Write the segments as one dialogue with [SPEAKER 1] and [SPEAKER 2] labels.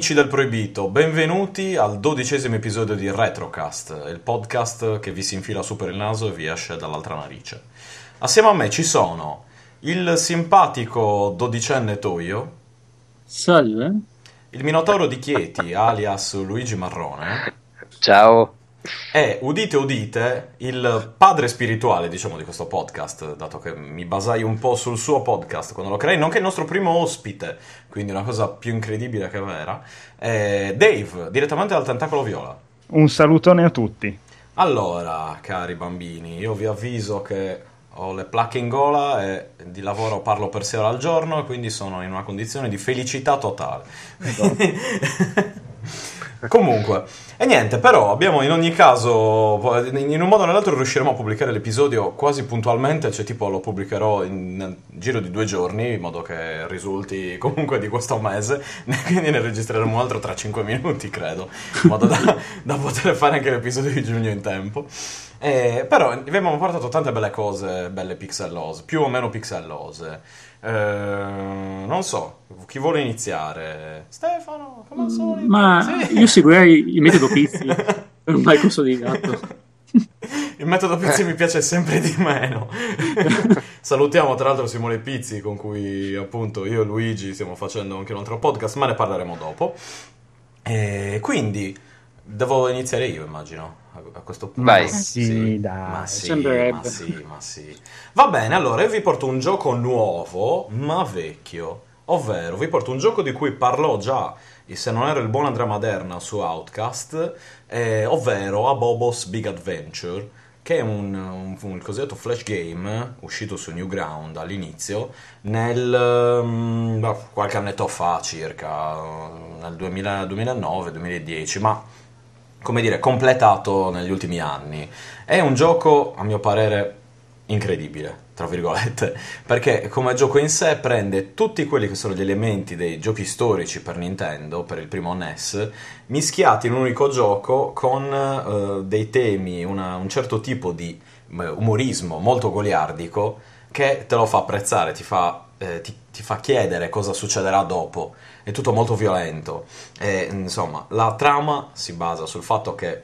[SPEAKER 1] Amici del Proibito, benvenuti al dodicesimo episodio di Retrocast, il podcast che vi si infila su per il naso e vi esce dall'altra narice. Assieme a me ci sono il simpatico dodicenne Toio,
[SPEAKER 2] Salve.
[SPEAKER 1] il Minotauro di Chieti, alias Luigi Marrone,
[SPEAKER 3] Ciao.
[SPEAKER 1] E udite udite il padre spirituale, diciamo, di questo podcast, dato che mi basai un po' sul suo podcast quando lo creai, nonché il nostro primo ospite, quindi una cosa più incredibile che vera, è Dave, direttamente dal Tentacolo Viola.
[SPEAKER 4] Un salutone a tutti.
[SPEAKER 1] Allora, cari bambini, io vi avviso che ho le placche in gola e di lavoro parlo per sei ore al giorno e quindi sono in una condizione di felicità totale. Comunque, e niente, però abbiamo in ogni caso, in un modo o nell'altro riusciremo a pubblicare l'episodio quasi puntualmente, cioè tipo lo pubblicherò in nel giro di due giorni, in modo che risulti comunque di questo mese, quindi ne registreremo un altro tra cinque minuti, credo, in modo da, da poter fare anche l'episodio di giugno in tempo. Eh, però vi abbiamo portato tante belle cose, belle pixellose, più o meno pixellose. Eh, non so, chi vuole iniziare? Stefano, come al solito?
[SPEAKER 2] Ma
[SPEAKER 1] Sì.
[SPEAKER 2] io seguirei il metodo Pizzi per un bel corso di gatto.
[SPEAKER 1] Il metodo Pizzi mi piace sempre di meno. Salutiamo tra l'altro Simone Pizzi con cui appunto io e Luigi stiamo facendo anche un altro podcast, ma ne parleremo dopo. E quindi devo iniziare io, immagino, a, questo punto.
[SPEAKER 3] Vai.
[SPEAKER 4] Sì, dai.
[SPEAKER 1] Ma sì, ma sì, ma sì. Va bene, allora io vi porto un gioco nuovo, ma vecchio. Ovvero, vi porto un gioco di cui parlò già, se non era il buon Andrea Maderna su Outcast, eh, ovvero A Bobo's Big Adventure, che è un, un- un- il cosiddetto flash game uscito su Newground all'inizio, nel, bah, qualche annetto fa circa, nel 2000 2009-2010, ma come dire, completato negli ultimi anni. È un gioco, a mio parere, incredibile, tra virgolette, perché come gioco in sé prende tutti quelli che sono gli elementi dei giochi storici per Nintendo, per il primo NES, mischiati in un unico gioco con eh, dei temi, una- un certo tipo di eh, umorismo molto goliardico che te lo fa apprezzare, ti fa, eh, ti- ti fa chiedere cosa succederà dopo. È tutto molto violento. E, insomma, la trama si basa sul fatto che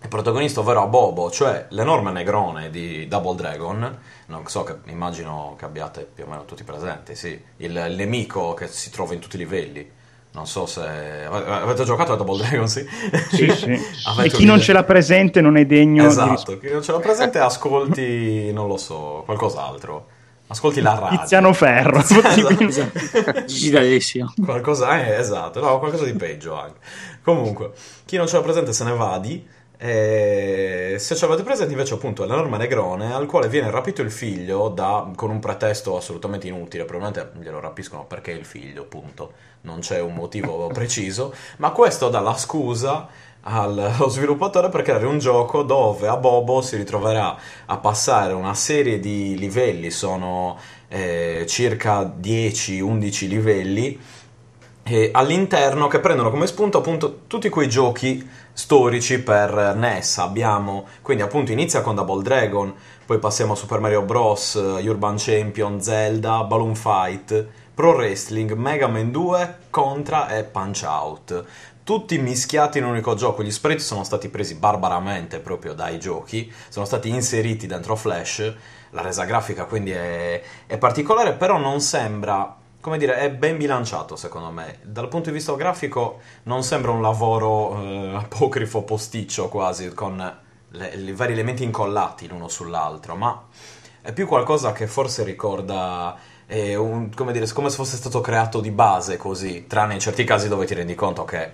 [SPEAKER 1] il protagonista, ovvero Abobo, cioè l'enorme negrone di Double Dragon, non so che immagino che abbiate più o meno tutti presenti, sì, il, il nemico che si trova in tutti i livelli. Non so se ave- avete giocato a Double Dragon, sì?
[SPEAKER 4] Sì, sì. E chi non ce l'ha presente non è degno di
[SPEAKER 1] Esatto, chi non ce l'ha presente ascolti, non lo so, qualcos'altro. Ascolti la radio.
[SPEAKER 4] Tiziano Ferro.
[SPEAKER 1] Esatto.
[SPEAKER 2] Gigi D'Alessio.
[SPEAKER 1] Qualcosa, eh, esatto, no, qualcosa di peggio anche. Comunque, chi non ce l'ha presente se ne vadi. E se ce l'avete presente invece appunto è l'enorme negrone al quale viene rapito il figlio da- con un pretesto assolutamente inutile, probabilmente glielo rapiscono perché è il figlio, appunto, non c'è un motivo preciso, ma questo dà la scusa allo sviluppatore per creare un gioco dove a Bobo si ritroverà a passare una serie di livelli, sono eh, circa 10-11 livelli, all'interno che prendono come spunto appunto tutti quei giochi storici per NES. Abbiamo quindi appunto inizia con Double Dragon, poi passiamo a Super Mario Bros, Urban Champion, Zelda, Balloon Fight, Pro Wrestling, Mega Man 2, Contra e Punch Out. Tutti mischiati in un unico gioco, gli sprite sono stati presi barbaramente proprio dai giochi, sono stati inseriti dentro Flash, la resa grafica quindi è, è particolare, però non sembra come dire, è ben bilanciato secondo me. Dal punto di vista grafico non sembra un lavoro eh, apocrifo posticcio quasi, con i vari elementi incollati l'uno sull'altro, ma è più qualcosa che forse ricorda, un- come dire, come se fosse stato creato di base così, tranne in certi casi dove ti rendi conto che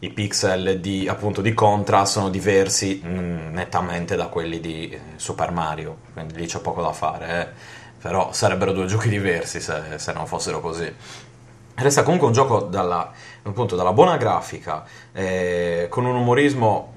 [SPEAKER 1] i pixel di, appunto, di Contra sono diversi mm, nettamente da quelli di eh, Super Mario, quindi lì c'è poco da fare, eh. però sarebbero due giochi diversi se, se non fossero così. Resta comunque un gioco dalla, appunto, dalla buona grafica, eh, con un umorismo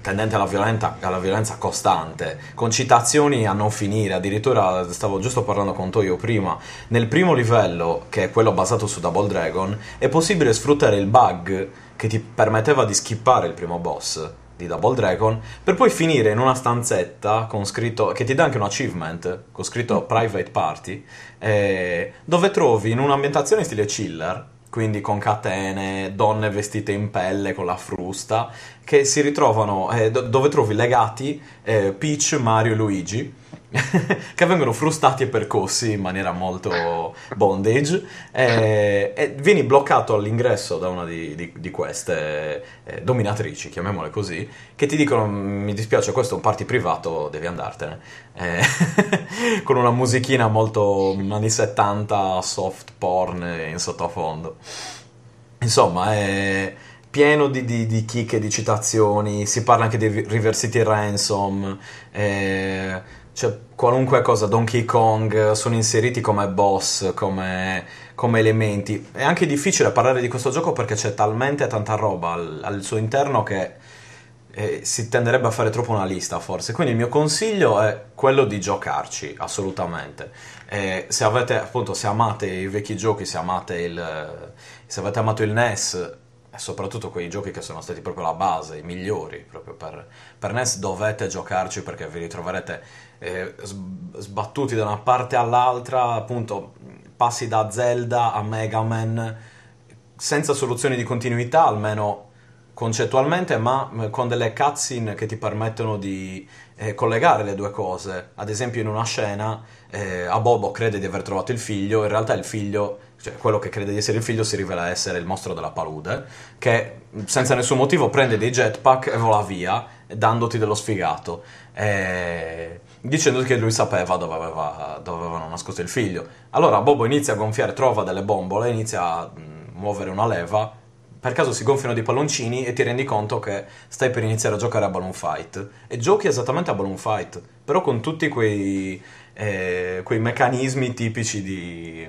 [SPEAKER 1] tendente alla, violenta- alla violenza costante, con citazioni a non finire, addirittura stavo giusto parlando con Toyo prima, nel primo livello, che è quello basato su Double Dragon, è possibile sfruttare il bug che ti permetteva di skippare il primo boss di Double Dragon, per poi finire in una stanzetta con scritto, che ti dà anche un achievement, con scritto Private Party, eh, dove trovi in un'ambientazione stile chiller, quindi con catene, donne vestite in pelle con la frusta, che si ritrovano eh, do- dove trovi legati eh, Peach, Mario e Luigi che vengono frustati e percossi in maniera molto bondage. Eh, e vieni bloccato all'ingresso da una di, di, di queste eh, dominatrici, chiamiamole così, che ti dicono mi dispiace questo è un party privato, devi andartene. Eh, con una musichina molto anni 70 soft porn in sottofondo. Insomma è pieno di, di, di chicche, di citazioni, si parla anche di River City Ransom, eh, cioè qualunque cosa, Donkey Kong, sono inseriti come boss, come, come, elementi. È anche difficile parlare di questo gioco perché c'è talmente tanta roba al, al suo interno che eh, si tenderebbe a fare troppo una lista forse. Quindi il mio consiglio è quello di giocarci, assolutamente. Eh, se avete, appunto, se amate i vecchi giochi, se amate il, se avete amato il NES e soprattutto quei giochi che sono stati proprio la base, i migliori proprio per, per NES, dovete giocarci perché vi ritroverete eh, sbattuti da una parte all'altra, appunto passi da Zelda a Mega Man senza soluzioni di continuità, almeno concettualmente, ma eh, con delle cutscene che ti permettono di eh, collegare le due cose. Ad esempio, in una scena, eh, a Bobo crede di aver trovato il figlio, in realtà il figlio cioè quello che crede di essere il figlio si rivela essere il mostro della palude, che senza nessun motivo prende dei jetpack e vola via, dandoti dello sfigato, e... dicendoti che lui sapeva dove, aveva, dove avevano nascosto il figlio. Allora Bobo inizia a gonfiare, trova delle bombole, inizia a muovere una leva, per caso si gonfiano dei palloncini e ti rendi conto che stai per iniziare a giocare a Balloon Fight. E giochi esattamente a Balloon Fight, però con tutti quei, eh, quei meccanismi tipici di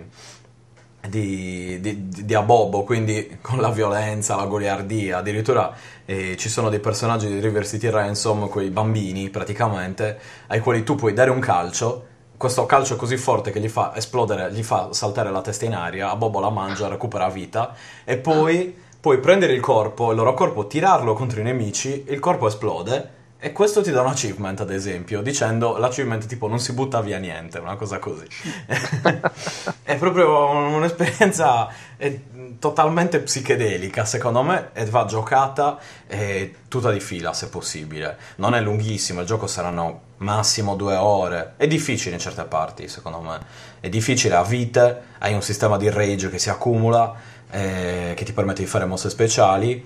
[SPEAKER 1] di, di, di Abobo, quindi con la violenza, la goliardia, addirittura eh, ci sono dei personaggi di River City Ransom, quei bambini praticamente, ai quali tu puoi dare un calcio, questo calcio è così forte che gli fa esplodere, gli fa saltare la testa in aria, Abobo la mangia, recupera vita, e poi puoi prendere il corpo, il loro corpo, tirarlo contro i nemici, il corpo esplode, e questo ti dà un achievement, ad esempio, dicendo l'achievement tipo non si butta via niente, una cosa così. è proprio un'esperienza totalmente psichedelica, secondo me, e va giocata e tutta di fila, se possibile. Non è lunghissimo, il gioco saranno massimo due ore. È difficile in certe parti, secondo me. È difficile a vite, hai un sistema di rage che si accumula, eh, che ti permette di fare mosse speciali,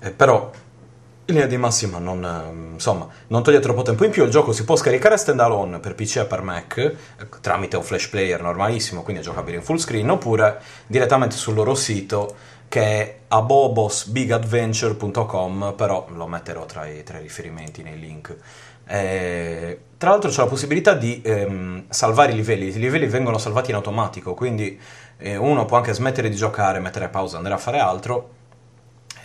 [SPEAKER 1] eh, però in linea di massima non, ehm, insomma, non toglie troppo tempo in più, il gioco si può scaricare standalone per PC e per Mac eh, tramite un flash player normalissimo, quindi è giocabile in full screen, oppure direttamente sul loro sito che è abobosbigadventure.com, però lo metterò tra i, tra i riferimenti nei link. Eh, tra l'altro c'è la possibilità di ehm, salvare i livelli, i livelli vengono salvati in automatico, quindi eh, uno può anche smettere di giocare, mettere pausa, andare a fare altro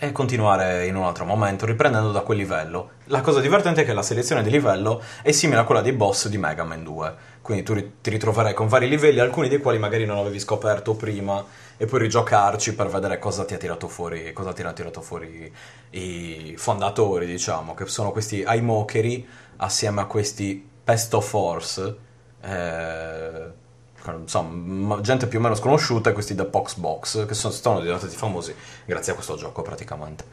[SPEAKER 1] e continuare in un altro momento riprendendo da quel livello. La cosa divertente è che la selezione di livello è simile a quella dei boss di Mega Man 2, quindi tu ti ritroverai con vari livelli, alcuni dei quali magari non avevi scoperto prima e puoi rigiocarci per vedere cosa ti ha tirato fuori, cosa ti ha tirato fuori i fondatori, diciamo, che sono questi Aimokeri assieme a questi Pesto Force. Eh, insomma, gente più o meno sconosciuta questi The Pox Box che sono, sono diventati famosi grazie a questo gioco praticamente.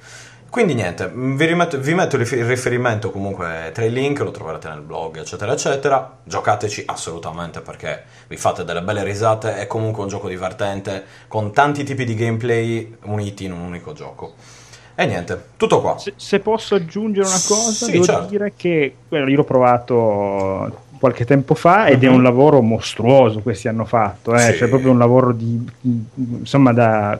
[SPEAKER 1] Quindi niente, vi, rimetto, vi metto il riferimento comunque tra i link, lo troverete nel blog eccetera eccetera, giocateci assolutamente perché vi fate delle belle risate, è comunque un gioco divertente con tanti tipi di gameplay uniti in un unico gioco. E niente, tutto qua.
[SPEAKER 4] Se, se posso aggiungere una cosa,
[SPEAKER 1] sì,
[SPEAKER 4] devo
[SPEAKER 1] certo.
[SPEAKER 4] dire che bueno, io l'ho provato qualche tempo fa ed uh-huh. è un lavoro mostruoso questi hanno fatto, eh? sì. cioè proprio un lavoro di, insomma da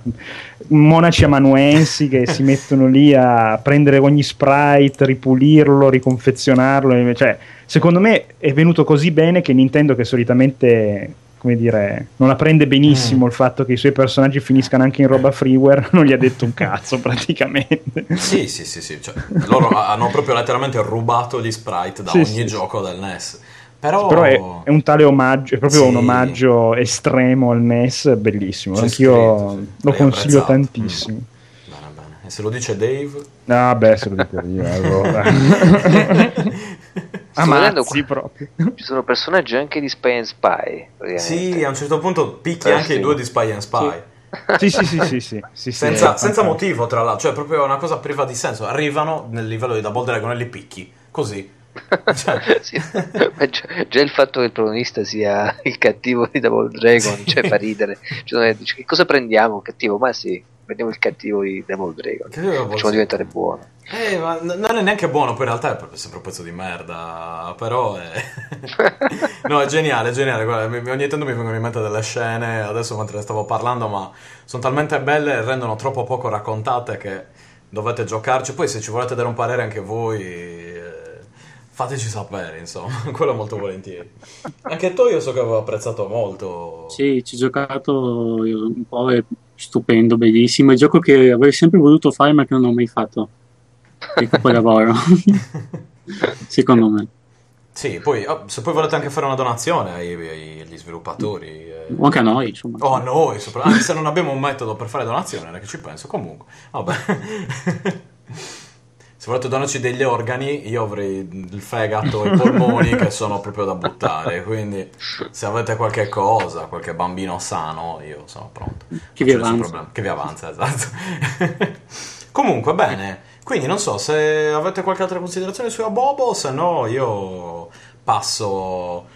[SPEAKER 4] monaci amanuensi che si mettono lì a prendere ogni sprite, ripulirlo, riconfezionarlo, cioè secondo me è venuto così bene che Nintendo che solitamente come dire, non la prende benissimo mm. il fatto che i suoi personaggi finiscano anche in roba freeware, non gli ha detto un cazzo praticamente.
[SPEAKER 1] Sì, sì, sì, sì. Cioè, loro hanno proprio letteralmente rubato gli sprite da sì, ogni sì, gioco del NES. Però,
[SPEAKER 4] Però è, è, un tale omaggio, è proprio sì. un omaggio estremo al NES, bellissimo. C'è Anch'io scritto, lo consiglio apprezzato. tantissimo.
[SPEAKER 1] Mm. Bene, bene. E se lo dice Dave?
[SPEAKER 4] Ah, beh, se lo dico io, allora.
[SPEAKER 3] Ammazzi proprio. Ci sono personaggi anche di Spy and Spy.
[SPEAKER 1] Sì, a un certo punto picchi eh, anche sì. i due di Spy and Spy. Sì.
[SPEAKER 4] Sì, sì, sì, sì, sì, sì,
[SPEAKER 1] senza,
[SPEAKER 4] sì,
[SPEAKER 1] senza motivo, tra l'altro, cioè proprio una cosa priva di senso. Arrivano nel livello di Double Dragon e li picchi, così.
[SPEAKER 3] Cioè. sì, già, già, il fatto che il protagonista sia il cattivo di Double Dragon cioè, fa ridere. Cioè, dice, che cosa prendiamo? Cattivo? Ma sì, prendiamo il cattivo di Double Dragon. Facciamo diventare buono.
[SPEAKER 1] Eh, ma non è neanche buono, poi in realtà è sempre un pezzo di merda. Però è. no, è geniale, è geniale. Guarda, ogni tanto mi vengono in mente delle scene adesso mentre ne stavo parlando, ma sono talmente belle e rendono troppo poco raccontate che dovete giocarci. Poi, se ci volete dare un parere anche voi fateci sapere, insomma, quello molto volentieri. Anche tu io so che avevo apprezzato molto.
[SPEAKER 2] Sì, ci ho giocato un po', è stupendo, bellissimo, è il gioco che avrei sempre voluto fare ma che non ho mai fatto. È capolavoro, secondo me.
[SPEAKER 1] Sì, poi oh, se poi volete anche fare una donazione ai, ai, agli sviluppatori. Eh.
[SPEAKER 2] O anche a noi, insomma.
[SPEAKER 1] O a noi, sopra... anche se non abbiamo un metodo per fare donazione, non è che ci penso, comunque. Vabbè. Se volete donarci degli organi, io avrei il fegato e i polmoni che sono proprio da buttare. Quindi, se avete qualche cosa, qualche bambino sano, io sono pronto.
[SPEAKER 2] Che vi avanza.
[SPEAKER 1] Che vi avanza, esatto. Comunque, bene. Quindi, non so se avete qualche altra considerazione su Abobo, se no, io passo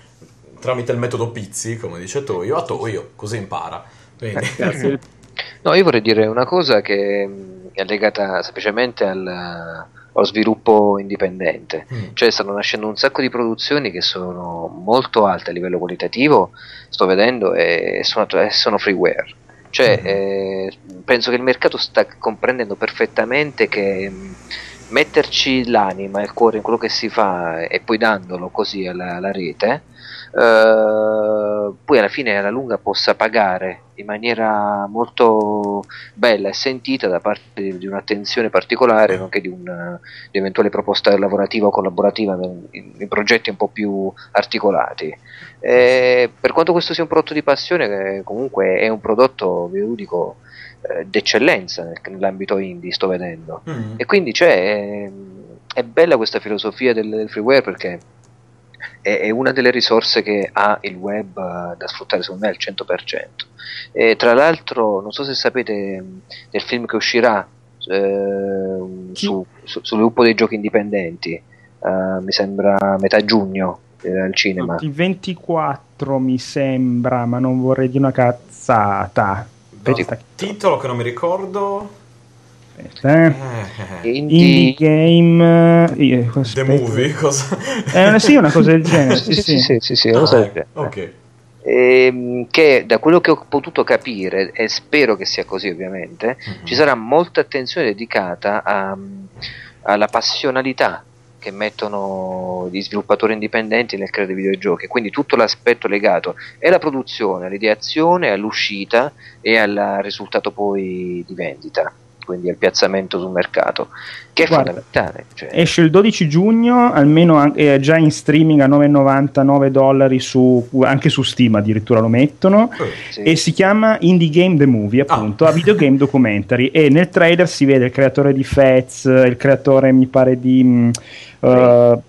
[SPEAKER 1] tramite il metodo Pizzi, come dice tu, io a Toio, così impara. Quindi...
[SPEAKER 2] Grazie.
[SPEAKER 3] No, io vorrei dire una cosa che è legata semplicemente al o sviluppo indipendente. Mm. Cioè stanno nascendo un sacco di produzioni che sono molto alte a livello qualitativo, sto vedendo, e sono, sono freeware. Cioè, mm. eh, penso che il mercato sta comprendendo perfettamente che mm, metterci l'anima e il cuore in quello che si fa e poi dandolo così alla, alla rete eh, poi alla fine alla lunga possa pagare in maniera molto bella e sentita da parte di, di un'attenzione particolare nonché di, un, di eventuale proposta lavorativa o collaborativa in, in, progetti un po' più articolati. E per quanto questo sia un prodotto di passione, comunque è un prodotto, vi dico, eh, d'eccellenza nel, nell'ambito indie, sto vedendo. Mm. E quindi c'è, è, è, bella questa filosofia del, del freeware perché è, è una delle risorse che ha il web uh, da sfruttare secondo me al 100%. E, tra l'altro, non so se sapete del film che uscirà eh, su, su, sul gruppo dei giochi indipendenti, uh, mi sembra metà giugno eh, al cinema.
[SPEAKER 4] Il 24 mi sembra, ma non vorrei di una cazzata.
[SPEAKER 1] Aspetta, titolo che non mi ricordo.
[SPEAKER 4] Aspetta, eh. eh. Indie, Indie Game eh,
[SPEAKER 1] The Movie cosa?
[SPEAKER 4] Eh, sì, una cosa del genere sì,
[SPEAKER 3] sì, sì, sì, sì,
[SPEAKER 1] ah, ecco. ok
[SPEAKER 3] ehm, che da quello che ho potuto capire e spero che sia così ovviamente mm-hmm. ci sarà molta attenzione dedicata a, alla passionalità che mettono gli sviluppatori indipendenti nel creare videogiochi, quindi tutto l'aspetto legato è alla produzione, all'ideazione, all'uscita e al risultato poi di vendita quindi al piazzamento sul mercato, che è Guarda, fondamentale. Cioè.
[SPEAKER 4] Esce il 12 giugno, almeno è già in streaming a 9,99 dollari su, anche su Steam addirittura lo mettono, oh, sì. e si chiama Indie Game The Movie, appunto, ah. a videogame documentary, e nel trailer si vede il creatore di Fats, il creatore mi pare di... Uh,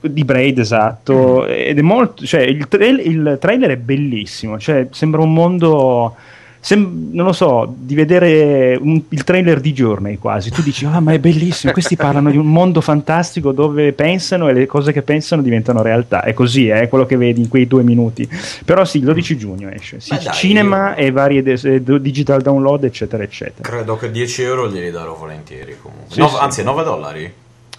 [SPEAKER 4] di Braid, esatto. Mm. Ed è molto. Cioè, il, tra- il, trailer è bellissimo. Cioè, sembra un mondo sem- non lo so, di vedere un, il trailer di Journey quasi. Tu dici, ah, ma è bellissimo, questi parlano di un mondo fantastico dove pensano e le cose che pensano diventano realtà. È così, è quello che vedi in quei due minuti. Però sì, il 12 giugno esce. Sì, dai, cinema io... e varie de- digital download, eccetera, eccetera.
[SPEAKER 1] Credo che 10 euro glieli darò volentieri comunque. Sì, no, sì. Anzi, 9 dollari.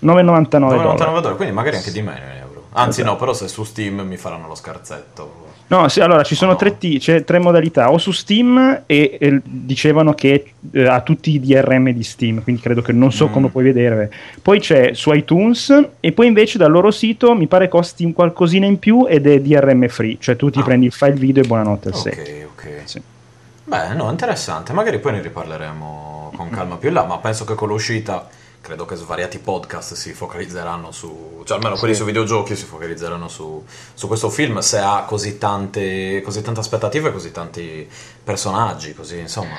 [SPEAKER 4] 9,99 dollari.
[SPEAKER 1] dollari. Quindi magari anche di meno euro. Anzi, esatto. no, però se su Steam mi faranno lo scherzetto.
[SPEAKER 4] No, sì, allora ci sono tre, t- cioè, tre, modalità, o su Steam e, e dicevano che eh, ha tutti i DRM di Steam, quindi credo che non so mm. come puoi vedere. Poi c'è su iTunes e poi invece dal loro sito mi pare costi un qualcosina in più ed è DRM free, cioè tu ti ah. prendi il file video e buonanotte al
[SPEAKER 1] Ok, set. ok. Sì. Beh, no, interessante, magari poi ne riparleremo con calma più in là, ma penso che con l'uscita credo che svariati podcast si focalizzeranno su, cioè almeno quelli su videogiochi si focalizzeranno su, su questo film se ha così tante, così tante aspettative e così tanti personaggi, così insomma.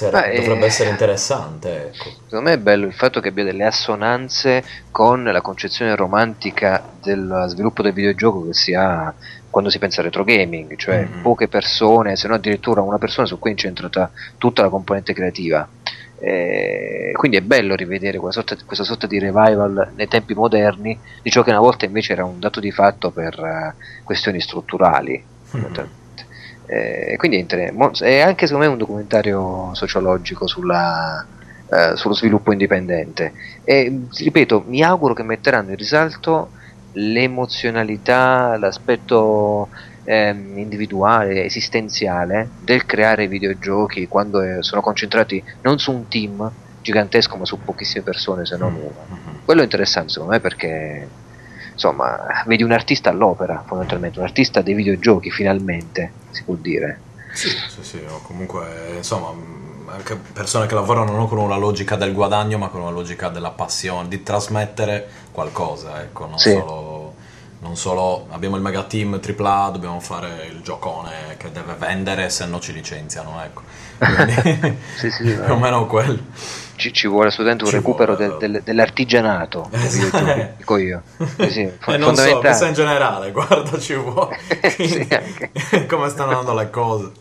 [SPEAKER 1] Beh, dovrebbe essere interessante. Ecco.
[SPEAKER 3] Secondo me è bello il fatto che abbia delle assonanze con la concezione romantica del sviluppo del videogioco che si ha quando si pensa a retro gaming, cioè mm-hmm. poche persone, se non addirittura una persona su cui è incentrata tutta la componente creativa. Eh, quindi è bello rivedere questa sorta, questa sorta, di revival nei tempi moderni di ciò che una volta invece era un dato di fatto per uh, questioni strutturali. Mm-hmm. Eh, quindi è, è, anche secondo me un documentario sociologico sulla, uh, sullo sviluppo indipendente. E ripeto, mi auguro che metteranno in risalto l'emozionalità, l'aspetto ehm, individuale, esistenziale del creare videogiochi quando eh, sono concentrati non su un team gigantesco ma su pochissime persone se non mm, una. Mm-hmm. Quello è interessante secondo me perché insomma vedi un artista all'opera fondamentalmente, un artista dei videogiochi finalmente si può dire.
[SPEAKER 1] Sì, sì, sì, o comunque insomma anche persone che lavorano non con una logica del guadagno ma con una logica della passione, di trasmettere qualcosa, ecco, non, sì. solo, non solo abbiamo il mega team AAA, dobbiamo fare il giocone che deve vendere se no ci licenziano, ecco. Quindi, sì, sì, più o meno quello.
[SPEAKER 3] Ci, ci, vuole assolutamente un ci recupero vuole, del, del, dell'artigianato, esatto. dico io.
[SPEAKER 1] Eh sì, e non so, pensa in generale, guarda, ci vuole. sì, come stanno andando le cose.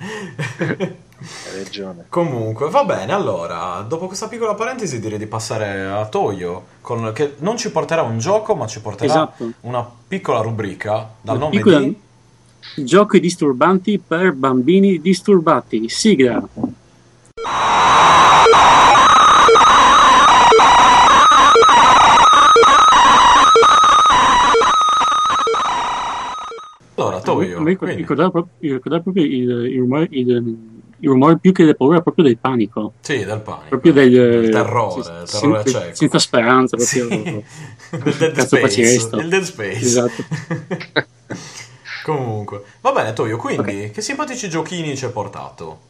[SPEAKER 3] Hai ragione.
[SPEAKER 1] Comunque, va bene. Allora, dopo questa piccola parentesi, direi di passare a Toyo, con, che non ci porterà un gioco, ma ci porterà esatto. una piccola rubrica dal una nome piccola... di.
[SPEAKER 2] Giochi disturbanti per bambini disturbati. Sigla.
[SPEAKER 1] Allora, Toyo. Mi
[SPEAKER 2] ricordavo proprio, proprio il, il, il, il rumore più che del paura proprio del panico.
[SPEAKER 1] Sì, del panico.
[SPEAKER 2] Proprio del, del
[SPEAKER 1] terrore, sì, terrore
[SPEAKER 2] sen- cieco. Senza speranza, proprio. Sì.
[SPEAKER 1] del Dead Space. Il Dead Space.
[SPEAKER 2] Esatto.
[SPEAKER 1] Comunque, va bene, Toyo, quindi okay. che simpatici giochini ci hai portato?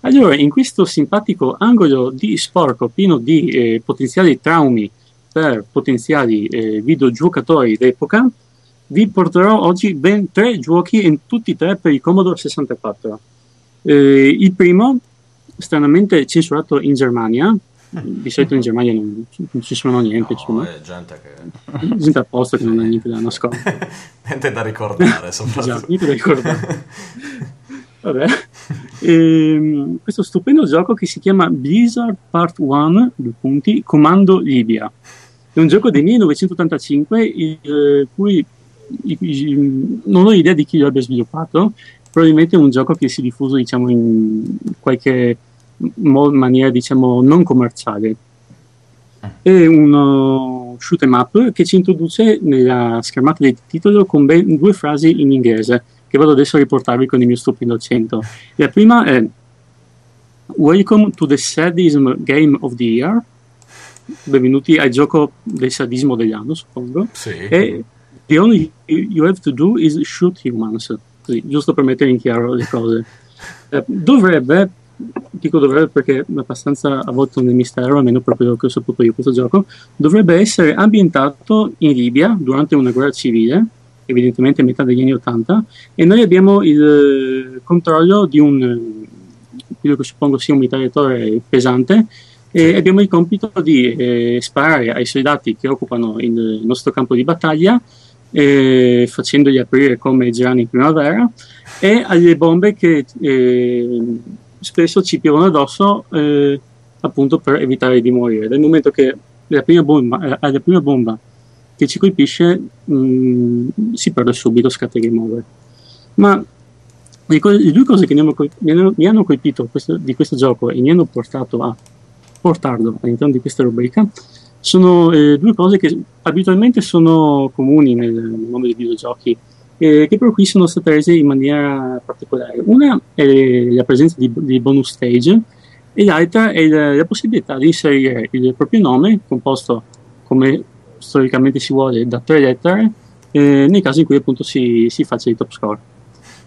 [SPEAKER 2] Allora, in questo simpatico angolo di sporco pieno di eh, potenziali traumi per potenziali eh, videogiocatori d'epoca, vi porterò oggi ben tre giochi, e tutti e tre per il Commodore 64. Eh, il primo, stranamente censurato in Germania, di solito in Germania non, non ci sono niente.
[SPEAKER 1] No, è gente che...
[SPEAKER 2] Gente apposta che non ha niente da nascondere.
[SPEAKER 1] niente da ricordare, soprattutto.
[SPEAKER 2] Esatto, niente da ricordare. Vabbè. E, ehm, questo stupendo gioco che si chiama Blizzard Part 1, due punti, Comando Libia. È un gioco del 1985 il eh, cui non ho idea di chi lo abbia sviluppato, probabilmente è un gioco che si è diffuso diciamo, in qualche maniera diciamo, non commerciale. È uno shoot 'em up che ci introduce nella schermata del titolo con ben due frasi in inglese che vado adesso a riportarvi con il mio stupendo accento. La prima è Welcome to the Sadism Game of the Year. Benvenuti al gioco del sadismo dell'anno, suppongo.
[SPEAKER 1] Sì.
[SPEAKER 2] E the only you have to do is shoot humans così, giusto per mettere in chiaro le cose. Eh, dovrebbe, dico dovrebbe perché è abbastanza avvolto nel mistero, almeno proprio che ho saputo io questo gioco, dovrebbe essere ambientato in Libia durante una guerra civile, evidentemente a metà degli anni Ottanta, e noi abbiamo il controllo di un, quello che suppongo sia un mitragliatore pesante, e abbiamo il compito di eh, sparare ai soldati che occupano il nostro campo di battaglia eh, facendogli aprire come i girani in primavera, e alle bombe che eh, spesso ci piovono addosso eh, appunto per evitare di morire. Dal momento che la prima bomba, eh, la prima bomba che ci colpisce mh, mm, si perde subito, scatta di muovere. Ma le, co- le, due cose che mi hanno, mi hanno, mi hanno colpito questo, di questo gioco e mi hanno portato a portarlo all'interno di questa rubrica sono eh, due cose che abitualmente sono comuni nel, nel mondo dei videogiochi eh, che però qui sono state rese in maniera particolare. Una è la presenza di, di bonus stage e l'altra è la, la, possibilità di inserire il proprio nome, composto come storicamente si vuole da tre lettere, eh, nei casi in cui appunto si, si faccia il top score.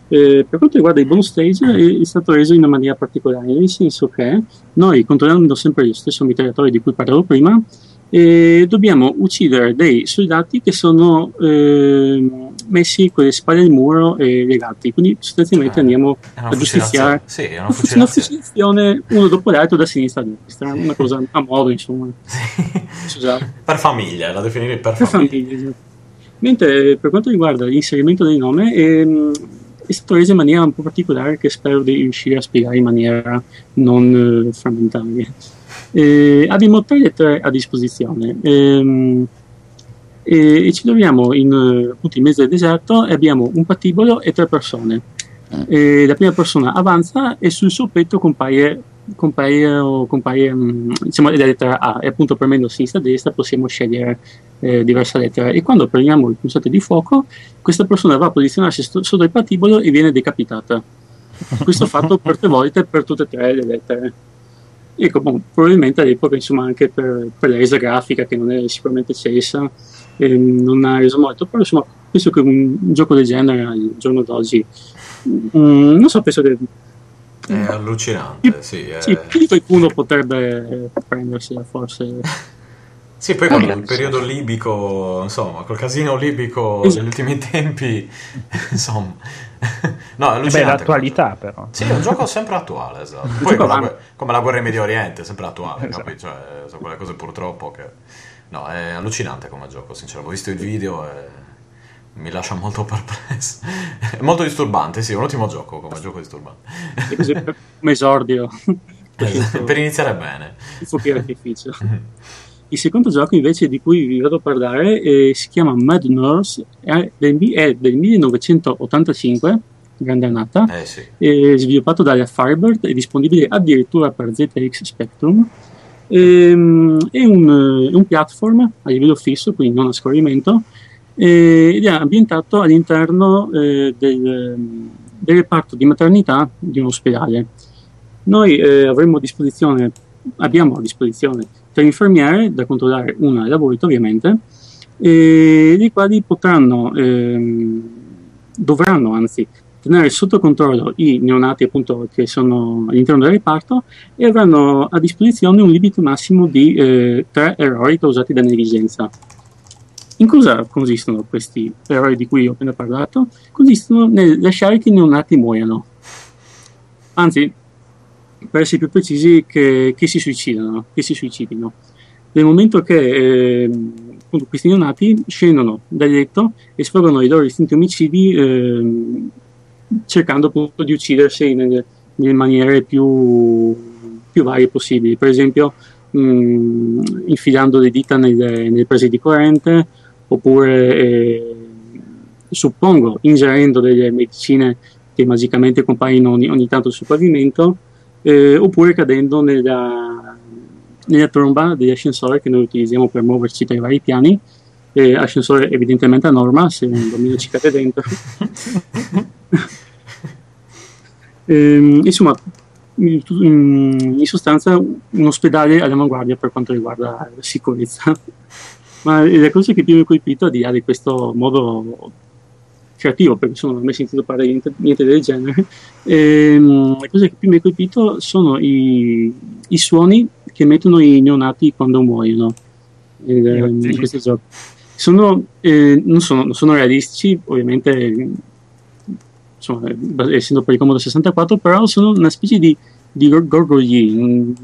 [SPEAKER 2] Eh, per quanto riguarda i bonus stage è, è stato reso in una maniera particolare, nel senso che noi, controllando sempre lo stesso mitragliatore di cui parlavo prima, e dobbiamo uccidere dei soldati che sono eh, messi con le spalle al muro e legati. Quindi sostanzialmente eh, andiamo a giustiziare.
[SPEAKER 1] Sì, è una fucilazione.
[SPEAKER 2] uno dopo l'altro da sinistra a destra, una cosa a modo insomma.
[SPEAKER 1] Sì. Per famiglia, la definirei per,
[SPEAKER 2] per famiglia. famiglia esatto. Mentre per quanto riguarda l'inserimento del nome, ehm, è stato reso in maniera un po' particolare che spero di riuscire a spiegare in maniera non eh, frammentaria. Eh, abbiamo tre lettere a disposizione. Ehm, e, e, ci troviamo in, appunto, in mezzo al deserto e abbiamo un patibolo e tre persone. E la prima persona avanza e sul suo petto compare compare, compare diciamo, la lettera A. E appunto premendo sinistra e destra possiamo scegliere eh, diverse lettere e quando premiamo il pulsante di fuoco questa persona va a posizionarsi sto, sotto il patibolo e viene decapitata. Questo fatto per tre volte per tutte e tre le lettere ecco, bon, probabilmente all'epoca insomma anche per, per, la resa grafica che non è sicuramente cessa eh, non ha reso molto però insomma penso che un, un gioco del genere al giorno d'oggi mm, non so penso che
[SPEAKER 1] è allucinante, sì. È...
[SPEAKER 2] Sì, più di qualcuno potrebbe prendersela forse.
[SPEAKER 1] Sì, poi con il periodo libico, insomma, col casino libico esatto. degli ultimi tempi, insomma.
[SPEAKER 4] no, è allucinante. Beh, l'attualità però.
[SPEAKER 1] Sì, è un gioco sempre attuale, esatto. Poi come la, come la, guerra in Medio Oriente, sempre attuale, esatto. Cioè, sono quelle cose purtroppo che... No, è allucinante come gioco, sinceramente. Ho visto il video e mi lascia molto perplesso. È molto disturbante, sì, è un ottimo gioco come gioco disturbante.
[SPEAKER 2] come esordio.
[SPEAKER 1] Esatto, per iniziare bene.
[SPEAKER 2] Il fuochi artificio. Il secondo gioco invece di cui vi vado a parlare eh, si chiama Mad Nurse, è del, è del 1985, grande annata,
[SPEAKER 1] eh, sì.
[SPEAKER 2] sviluppato dalla Firebird, è disponibile addirittura per ZX Spectrum. Ehm, è un, un platform a livello fisso, quindi non a scorrimento, ed è ambientato all'interno eh, del, del, reparto di maternità di un ospedale. Noi eh, avremo a disposizione, abbiamo a disposizione tre infermiere da controllare una alla volta ovviamente, e i quali potranno, ehm, dovranno anzi tenere sotto controllo i neonati appunto che sono all'interno del reparto e avranno a disposizione un limite massimo di eh, tre errori causati da negligenza. In cosa consistono questi errori di cui ho appena parlato? Consistono nel lasciare che i neonati muoiano. Anzi, per essere più precisi, che, che si suicidano, che si suicidino. Nel momento che eh, appunto, questi neonati scendono dal letto e sfogano i loro istinti omicidi eh, cercando appunto di uccidersi nelle, nelle maniere più, più, varie possibili. Per esempio, mh, mm, infilando le dita nelle, nelle prese di corrente, oppure eh, suppongo ingerendo delle medicine che magicamente compaiono ogni, ogni tanto sul pavimento, eh, oppure cadendo nella, nella tromba degli ascensori che noi utilizziamo per muoverci tra i vari piani. Eh, ascensore evidentemente a norma, se un bambino ci cade dentro. eh, insomma, in, sostanza un ospedale all'avanguardia per quanto riguarda la sicurezza. Ma la cosa che più mi ha colpito, al di là di questo modo creativo, perché insomma non ho mai sentito parlare di niente, niente del genere, ehm, la cosa che più mi ha colpito sono i, i suoni che mettono i neonati quando muoiono in, in questo gioco. Sono, eh, non, sono, non, sono, realistici, ovviamente, insomma, essendo per il Comodo 64, però sono una specie di, di gorgogli. Non,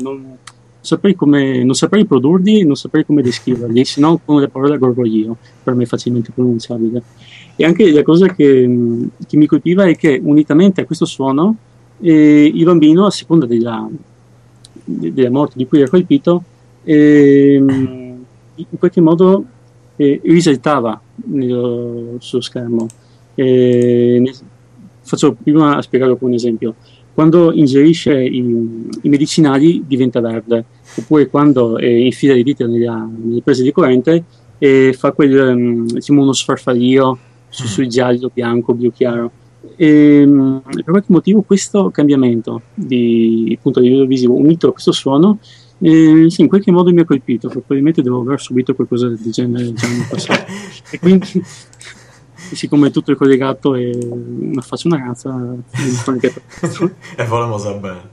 [SPEAKER 2] saprei come, non saprei produrli, non saprei come descriverli, se non con le parole gorgoglio, per me facilmente pronunciabile. E anche la cosa che, che mi colpiva è che unitamente a questo suono eh, il bambino, a seconda della, della morte di cui era colpito, eh, in qualche modo eh, risaltava nello, sullo schermo. Ne, faccio prima a spiegarlo con un esempio quando ingerisce i, i medicinali diventa verde, oppure quando eh, infila le dita nella, nelle prese di corrente e fa quel, um, diciamo uno sfarfallio su, sui giallo, bianco, blu chiaro. E, um, per qualche motivo questo cambiamento di, appunto, a livello visivo unito a questo suono eh, sì, in qualche modo mi ha colpito, probabilmente devo aver subito qualcosa del genere già in passato. e quindi siccome tutto è collegato e una faccio una razza
[SPEAKER 1] e volevamo sapere.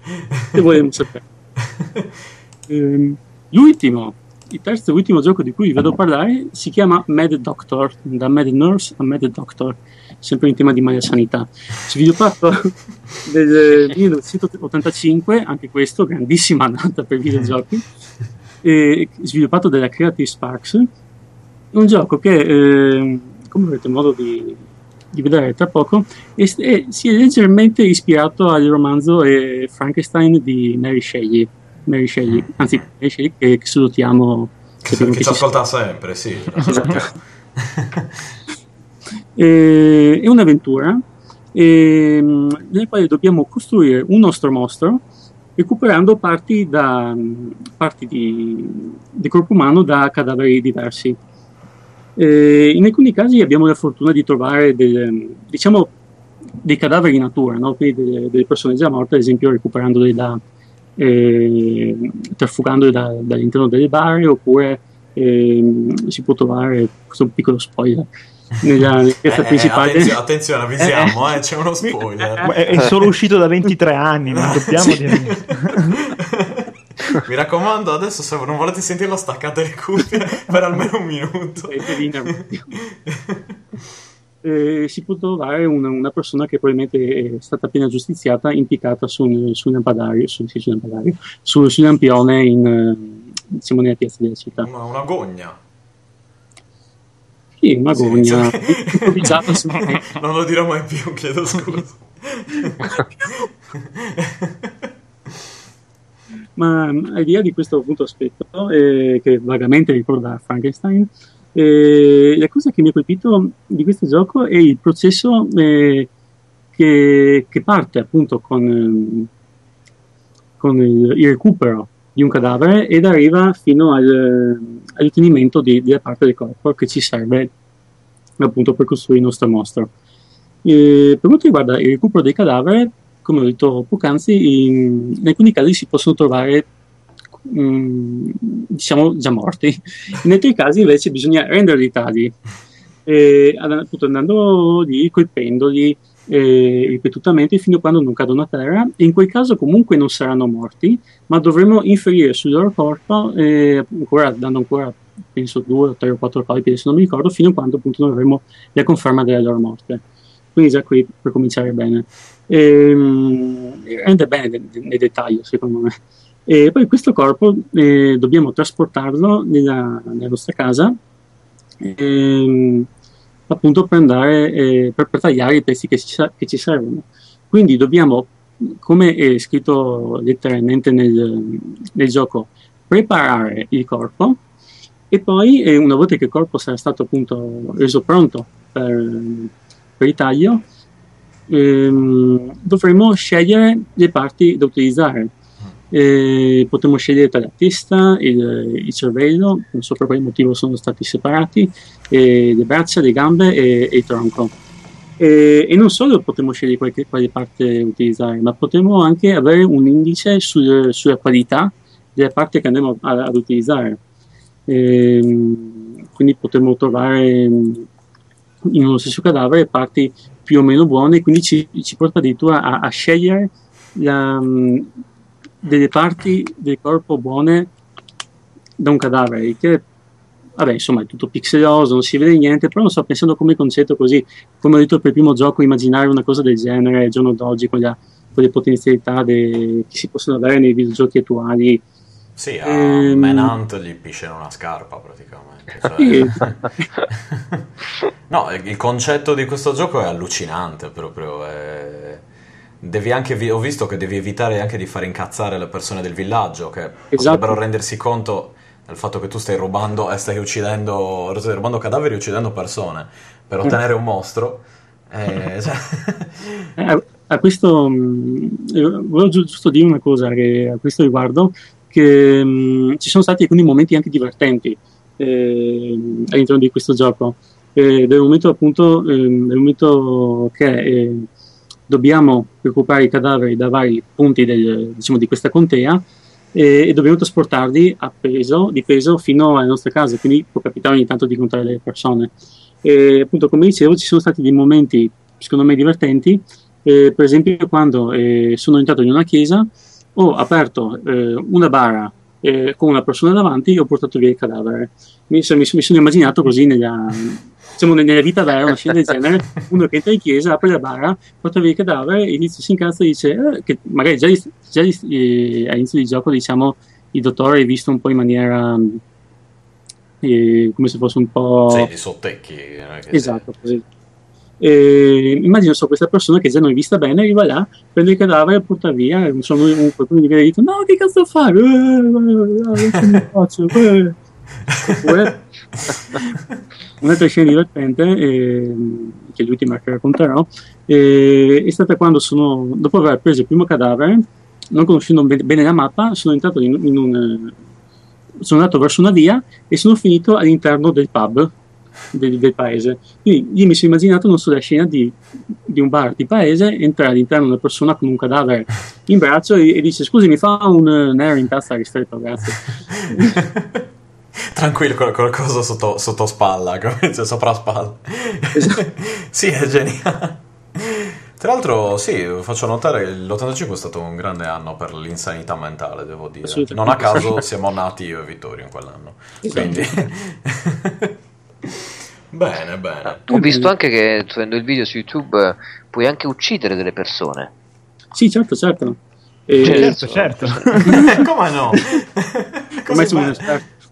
[SPEAKER 2] E volevamo sapere. Ehm, l'ultimo il terzo e ultimo gioco di cui vi vedo parlare si chiama Mad Doctor da Mad Nurse a Mad Doctor sempre in tema di mala sanità. Sviluppato nel 1985 anche questo grandissima annata per videogiochi. Sviluppato dalla Creative Sparks. Un gioco che eh, come avrete modo di, di vedere tra poco, e, e si è leggermente ispirato al romanzo eh, Frankenstein di Mary Shelley. Mary Shelley, anzi, Mary Shelley che, che salutiamo.
[SPEAKER 1] Che, che, che ci ascolta sempre, sì.
[SPEAKER 2] è un'avventura e, nella quale dobbiamo costruire un nostro mostro recuperando parti, da, parti di, di, corpo umano da cadaveri diversi. E in alcuni casi abbiamo la fortuna di trovare delle, diciamo, dei cadaveri in natura, no? quindi delle, delle, persone già morte, ad esempio recuperandole da, eh, trafugandole da, dall'interno delle bare, oppure eh, si può trovare, questo è un piccolo spoiler, nella, nella piazza
[SPEAKER 1] eh,
[SPEAKER 2] principale.
[SPEAKER 1] Attenzione, attenzione avvisiamo, eh, c'è uno spoiler.
[SPEAKER 4] è, è, solo uscito da 23 anni, non dobbiamo
[SPEAKER 1] sì.
[SPEAKER 4] dire.
[SPEAKER 1] Mi raccomando, adesso se non volete sentirlo, staccate le cuffie per almeno un minuto.
[SPEAKER 2] Eh, si può trovare una, una, persona che probabilmente è stata appena giustiziata impiccata su su un lampadario, su, sì, su, lampadario su, su un lampione in, diciamo, nella piazza della città.
[SPEAKER 1] Una, una gogna.
[SPEAKER 2] Sì, una gogna.
[SPEAKER 1] Sì, non lo dirò mai più, chiedo scusa.
[SPEAKER 2] Ma al di là di questo appunto aspetto, eh, che vagamente ricorda Frankenstein, eh, la cosa che mi ha colpito di questo gioco è il processo eh, che, che, parte appunto con, con il, il, recupero di un cadavere ed arriva fino al, all'ottenimento di, della parte del corpo che ci serve appunto per costruire il nostro mostro. Eh, per quanto riguarda il recupero dei cadaveri, come ho detto poc'anzi, in, in alcuni casi si possono trovare mm, diciamo già morti, in altri casi invece bisogna renderli tali, eh, appunto andando lì, colpendoli eh, ripetutamente fino a quando non cadono a terra, e in quel caso comunque non saranno morti, ma dovremo inferire sul loro corpo, eh, ancora, dando ancora penso due o tre o quattro colpi, adesso non mi ricordo, fino a quando appunto non avremo la conferma della loro morte. Quindi già qui per cominciare bene. E, ehm, rende bene nei dettagli, secondo me. E poi questo corpo eh, dobbiamo trasportarlo nella, nella nostra casa eh, appunto per andare eh, per, per, tagliare i pezzi che ci, che ci, servono. Quindi dobbiamo, come è scritto letteralmente nel, nel gioco, preparare il corpo e poi eh, una volta che il corpo sarà stato appunto reso pronto per, per il taglio ehm, dovremo scegliere le parti da utilizzare eh, potremo scegliere tra la testa, il, il, cervello, non so per quale motivo sono stati separati, eh, le braccia, le gambe e, e il tronco. E, e, non solo potremo scegliere qualche, quale parte utilizzare, ma potremo anche avere un indice sul, sulla qualità della parte che andremo a, ad utilizzare. Ehm, quindi potremo trovare in uno stesso cadavere parti più o meno buone, quindi ci, ci porta addirittura a, a scegliere la, delle parti del corpo buone da un cadavere, che vabbè, insomma, è tutto pixeloso, non si vede niente, però non sto pensando come concetto così, come ho detto per il primo gioco, immaginare una cosa del genere al giorno d'oggi con, la, con le potenzialità de, che si possono avere nei videogiochi attuali.
[SPEAKER 1] Sì, a ehm... Manhunt gli pisce una scarpa praticamente. Cioè... no, il concetto di questo gioco è allucinante proprio. È Devi anche, ho visto che devi evitare anche di fare incazzare le persone del villaggio che esatto. potrebbero rendersi conto del fatto che tu stai rubando e stai uccidendo, stai rubando cadaveri e uccidendo persone per ottenere un mostro. Eh, cioè...
[SPEAKER 2] a, a, questo mm, volevo giusto dire una cosa che, a questo riguardo che mh, mm, ci sono stati alcuni momenti anche divertenti eh, all'interno di questo gioco eh, del momento appunto eh, del momento che eh, dobbiamo recuperare i cadaveri da vari punti del, diciamo, di questa contea e, dobbiamo trasportarli a peso, di peso fino alle nostre case, quindi può capitare ogni tanto di incontrare delle persone. E, appunto, come dicevo, ci sono stati dei momenti, secondo me, divertenti, per esempio quando eh, sono entrato in una chiesa, ho aperto eh, una bara eh, con una persona davanti e ho portato via il cadavere. Mi, mi, mi sono immaginato così nella diciamo, nella vita vera, una scena del genere, uno che entra in chiesa, apre la bara, porta via il cadavere, inizia, si incazza e dice, eh, che magari già, già eh, all'inizio di gioco, diciamo, il dottore è visto un po' in maniera e come se fosse un po'...
[SPEAKER 1] Sì, sottecchi.
[SPEAKER 2] Esatto, così. E immagino so questa persona che già non è vista bene, arriva là, prende il cadavere e porta via. Un qualcuno di viene dice: No, che cazzo fai? Oppure un'altra scena divertente, eh, che è l'ultima che racconterò, eh, è stata quando sono, dopo aver preso il primo cadavere, non conoscendo bene la mappa, sono entrato in, in un. Sono andato verso una via e sono finito all'interno del pub del, del, paese. Quindi io mi sono immaginato, non so, la scena di, di, un bar di paese, entra all'interno una persona con un cadavere in braccio e, e dice scusi mi fa un, un air in testa ristretto, grazie.
[SPEAKER 1] Tranquillo, qualcosa sotto, sotto spalla, cioè sopra spalla. Esatto. sì, è geniale. Tra l'altro, sì, faccio notare che l'85 è stato un grande anno per l'insanità mentale, devo dire. Non a caso siamo nati io e Vittorio in quell'anno. Esatto. Quindi... bene, bene.
[SPEAKER 3] Ho visto anche che, vedendo il video su YouTube, puoi anche uccidere delle persone.
[SPEAKER 2] Sì, certo, certo.
[SPEAKER 4] E... Certo, certo.
[SPEAKER 1] Come no?
[SPEAKER 2] Come sono un esperto.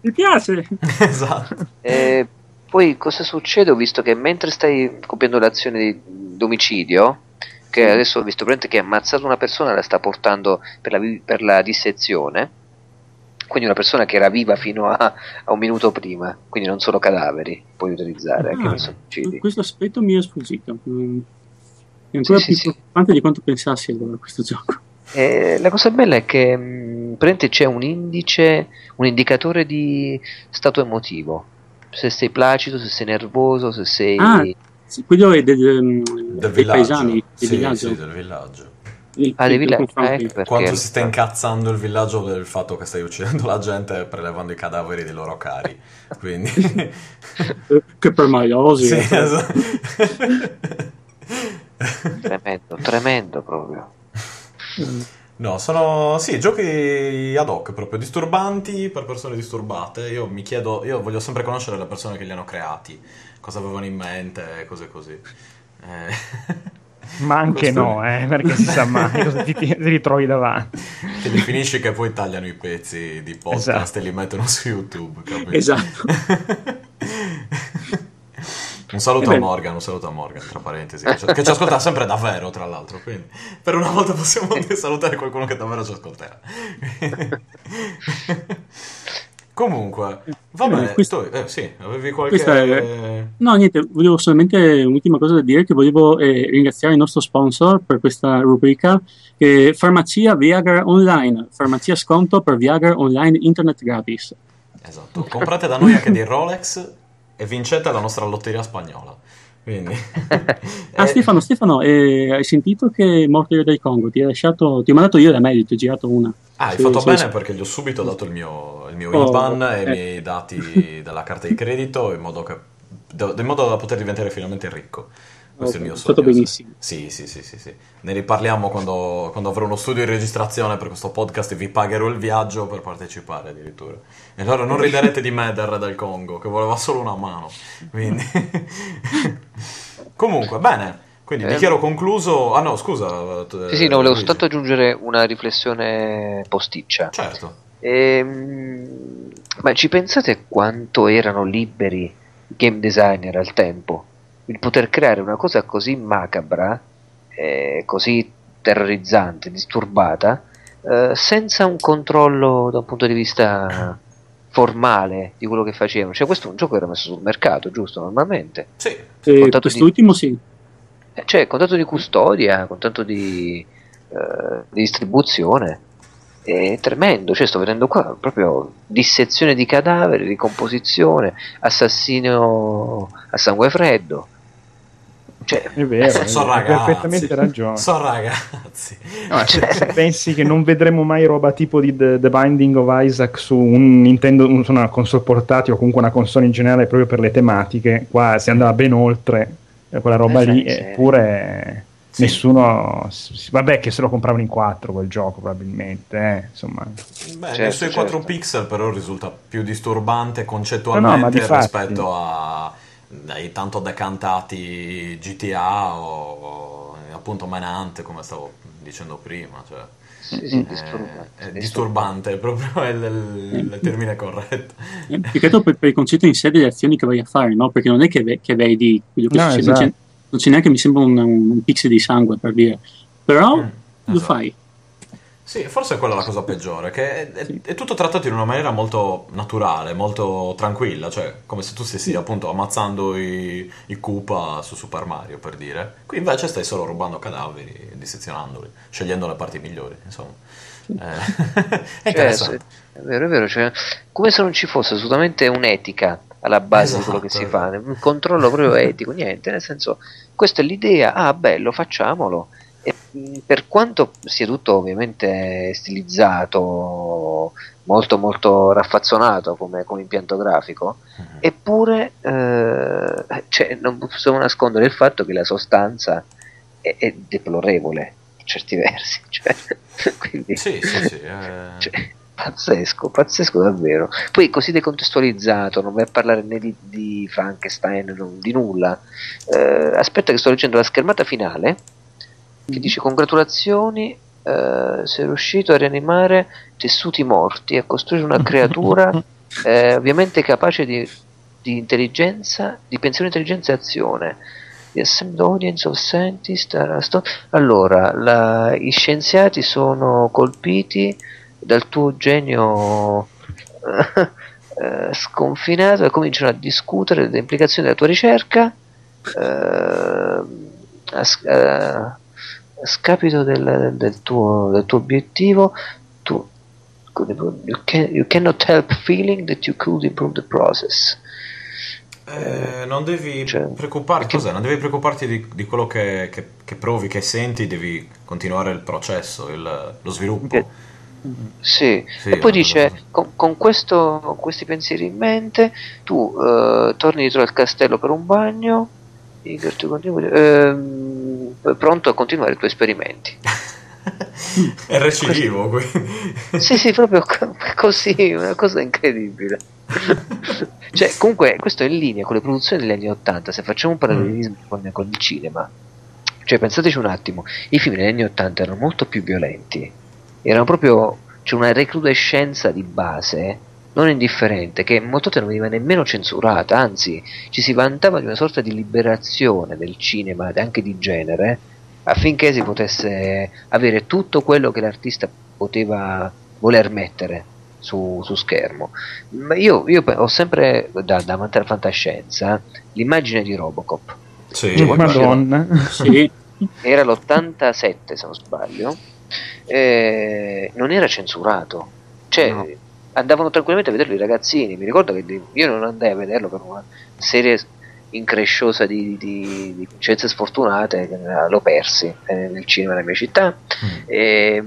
[SPEAKER 2] Mi piace.
[SPEAKER 1] Esatto.
[SPEAKER 3] E poi cosa succede? Ho visto che mentre stai compiendo l'azione di d'omicidio, che adesso ho visto che ha ammazzato una persona e la sta portando per la, per la dissezione, quindi una persona che era viva fino a, a, un minuto prima, quindi non solo cadaveri puoi utilizzare anche per omicidi.
[SPEAKER 2] Questo aspetto mi è sfuggito. Mm. È ancora sì, più sì, preoccupante sì. di quanto pensassi allora questo gioco.
[SPEAKER 3] Eh, la cosa bella è che mh, mm, c'è un indice, un indicatore di stato emotivo. Se sei placido, se sei nervoso, se sei.
[SPEAKER 2] Ah, sì, quello è del,
[SPEAKER 1] mm, del dei paesani, del
[SPEAKER 2] sì,
[SPEAKER 1] villaggio. Sì, del villaggio.
[SPEAKER 3] Il, ah, devi ecco perché...
[SPEAKER 1] Quanto si sta incazzando il villaggio del fatto che stai uccidendo la gente prelevando i cadaveri dei loro cari. Quindi...
[SPEAKER 2] che per maiosi. Sì,
[SPEAKER 1] eh. esatto.
[SPEAKER 3] tremendo, tremendo proprio.
[SPEAKER 1] No, sono sì, giochi ad hoc proprio disturbanti per persone disturbate. Io mi chiedo, io voglio sempre conoscere le persone che li hanno creati, cosa avevano in mente, cose così. Eh.
[SPEAKER 4] Ma anche Questo... no, eh, perché si sa mai cosa ti, ti, ritrovi davanti.
[SPEAKER 1] Ti definisci che poi tagliano i pezzi di podcast esatto. e li mettono su YouTube. Capito?
[SPEAKER 2] Esatto.
[SPEAKER 1] Un saluto a Morgan, un saluto a Morgan, tra parentesi, che ci, che ci ascolta sempre davvero, tra l'altro, quindi per una volta possiamo salutare qualcuno che davvero ci ascolterà. Comunque, va bene, questo, eh, sì, avevi qualche... È...
[SPEAKER 2] No, niente, volevo solamente un'ultima cosa da dire, che volevo eh, ringraziare il nostro sponsor per questa rubrica, che Farmacia Viagra Online, farmacia sconto per Viagra Online Internet gratis.
[SPEAKER 1] Esatto, comprate da noi anche dei Rolex e vincete la nostra lotteria spagnola. Quindi...
[SPEAKER 2] ah, Stefano, Stefano eh, hai sentito che è morto io del Congo? Ti, lasciato, ti ho mandato io da me, ti ho girato una.
[SPEAKER 1] Ah, hai sì, fatto sì, bene sì. perché gli ho subito dato il mio, il mio oh, IBAN e eh. i miei dati della carta di credito in modo, che, in modo da poter diventare finalmente ricco. Questo okay, è il mio sogno.
[SPEAKER 2] È stato benissimo.
[SPEAKER 1] Sì, sì, sì, sì, sì. Ne riparliamo quando, quando, avrò uno studio di registrazione per questo podcast e vi pagherò il viaggio per partecipare addirittura. E allora non riderete di me del Congo, che voleva solo una mano. Quindi... Comunque, bene. Quindi eh, dichiaro concluso. Ah no, scusa.
[SPEAKER 3] Sì, sì, no, volevo soltanto aggiungere una riflessione posticcia.
[SPEAKER 1] Certo.
[SPEAKER 3] Ehm, ma ci pensate quanto erano liberi i game designer al tempo? il poter creare una cosa così macabra, eh, così terrorizzante, disturbata, eh, senza un controllo da un punto di vista formale di quello che facevano. Cioè, questo è un gioco che era messo sul mercato, giusto? Normalmente.
[SPEAKER 1] Sì.
[SPEAKER 2] Eh, quest'ultimo di... sì.
[SPEAKER 3] Cioè, con tanto di custodia, con tanto di, eh, di distribuzione. È tremendo, cioè sto vedendo qua proprio dissezione di cadaveri, ricomposizione, assassino a sangue freddo. Cioè,
[SPEAKER 4] è vero, eh, sono ragazzi, perfettamente ragione.
[SPEAKER 1] Sono ragazzi.
[SPEAKER 4] No, cioè, se pensi che non vedremo mai roba tipo di The, The Binding of Isaac su un Nintendo, su una console portatile o comunque una console in generale proprio per le tematiche, qua si andava ben oltre quella roba eh, lì, eppure sì. nessuno... Vabbè che se lo compravano in 4 quel gioco probabilmente, eh, insomma.
[SPEAKER 1] Beh, certo, nei suoi certo. 4 pixel però risulta più disturbante concettualmente no, no, rispetto a dai tanto decantati GTA o, o appunto Manhunt come stavo dicendo prima cioè.
[SPEAKER 3] Sì, sì, disturbante.
[SPEAKER 1] È disturbante, proprio è il, il termine corretto.
[SPEAKER 2] Eh, più che altro per, per il concetto in sé delle azioni che vai a fare, no? Perché non è che, ve- che vedi quello che
[SPEAKER 4] No,
[SPEAKER 2] succede,
[SPEAKER 4] esatto.
[SPEAKER 2] non, c'è, non c'è neanche, mi sembra, un, un, un pixel di sangue per dire. Però
[SPEAKER 1] Mm,
[SPEAKER 2] lo
[SPEAKER 1] esatto.
[SPEAKER 2] fai.
[SPEAKER 1] Sì, forse è quella la cosa peggiore, che è, è-
[SPEAKER 2] Sì.
[SPEAKER 1] è tutto trattato in una maniera molto naturale, molto tranquilla, cioè come se tu stessi appunto ammazzando i, i Koopa su Super Mario, per dire. Qui invece stai solo rubando cadaveri, dissezionandoli, scegliendo le parti migliori, insomma. Eh, è
[SPEAKER 3] Cioè,
[SPEAKER 1] interessante.
[SPEAKER 3] se- è vero, è vero, cioè, come se non ci fosse assolutamente un'etica alla base di quello che si
[SPEAKER 1] Esatto.
[SPEAKER 3] fa, un controllo proprio etico, niente, nel senso, questa è l'idea, ah bello, facciamolo. E mh, per quanto sia tutto ovviamente stilizzato, molto molto raffazzonato come, come impianto grafico,
[SPEAKER 1] Mhm.
[SPEAKER 3] eppure eh, cioè, non possiamo nascondere il fatto che la sostanza è, è deplorevole in certi versi. Cioè, quindi,
[SPEAKER 1] Sì, sì, sì. eh.
[SPEAKER 3] cioè, pazzesco, pazzesco davvero. Poi così decontestualizzato, non vai a parlare né di, di Frankenstein, non- di nulla. Eh, aspetta che sto leggendo la schermata finale che dice congratulazioni, eh, sei riuscito a rianimare tessuti morti, a costruire una creatura eh, ovviamente capace di, di intelligenza, di pensione, intelligenza e azione. The assembled audience of scientists allora, la- i scienziati sono colpiti dal tuo genio eh, sconfinato e cominciano a discutere delle implicazioni della tua ricerca eh, a, a scapito del, del tuo, del tuo obiettivo tu you, can, you cannot help feeling that you could improve the process
[SPEAKER 1] Eh, non devi
[SPEAKER 3] cioè,
[SPEAKER 1] preoccuparti,
[SPEAKER 3] perché-
[SPEAKER 1] cos'è? Non devi preoccuparti di, di quello che, che- che provi, che senti, devi continuare il processo, il- lo sviluppo.
[SPEAKER 3] Che- Sì,
[SPEAKER 1] Sì,
[SPEAKER 3] e poi dice: con, con questo, con questi pensieri in mente, tu eh, torni dietro al castello per un bagno, ehm, pronto a continuare i tuoi esperimenti.
[SPEAKER 1] È recidivo, quindi.
[SPEAKER 3] sì, sì, proprio co- così, una cosa incredibile. cioè, comunque, questo è in linea con le produzioni degli anni 80. Se facciamo un parallelismo con, con il cinema, cioè, pensateci un attimo: i film degli anni 80 erano molto più violenti, erano proprio c'è una recrudescenza di base non indifferente che molte volte non veniva nemmeno censurata, anzi, ci si vantava di una sorta di liberazione del cinema, anche di genere, affinché si potesse avere tutto quello che l'artista poteva voler mettere su, su schermo. Ma io, io ho sempre, da, da amante della fantascienza, l'immagine di Robocop.
[SPEAKER 1] Sì,
[SPEAKER 3] Cioè.
[SPEAKER 4] Madonna.
[SPEAKER 2] Sì,
[SPEAKER 3] Era l'87 se non sbaglio, eh, non era censurato, cioè
[SPEAKER 2] No.
[SPEAKER 3] Andavano tranquillamente a vederlo i ragazzini. Mi ricordo che io non andai a vederlo per una serie incresciosa di, di, di coincidenze sfortunate, eh, l'ho persi eh, nel cinema della mia città.
[SPEAKER 1] Mm.
[SPEAKER 3] E,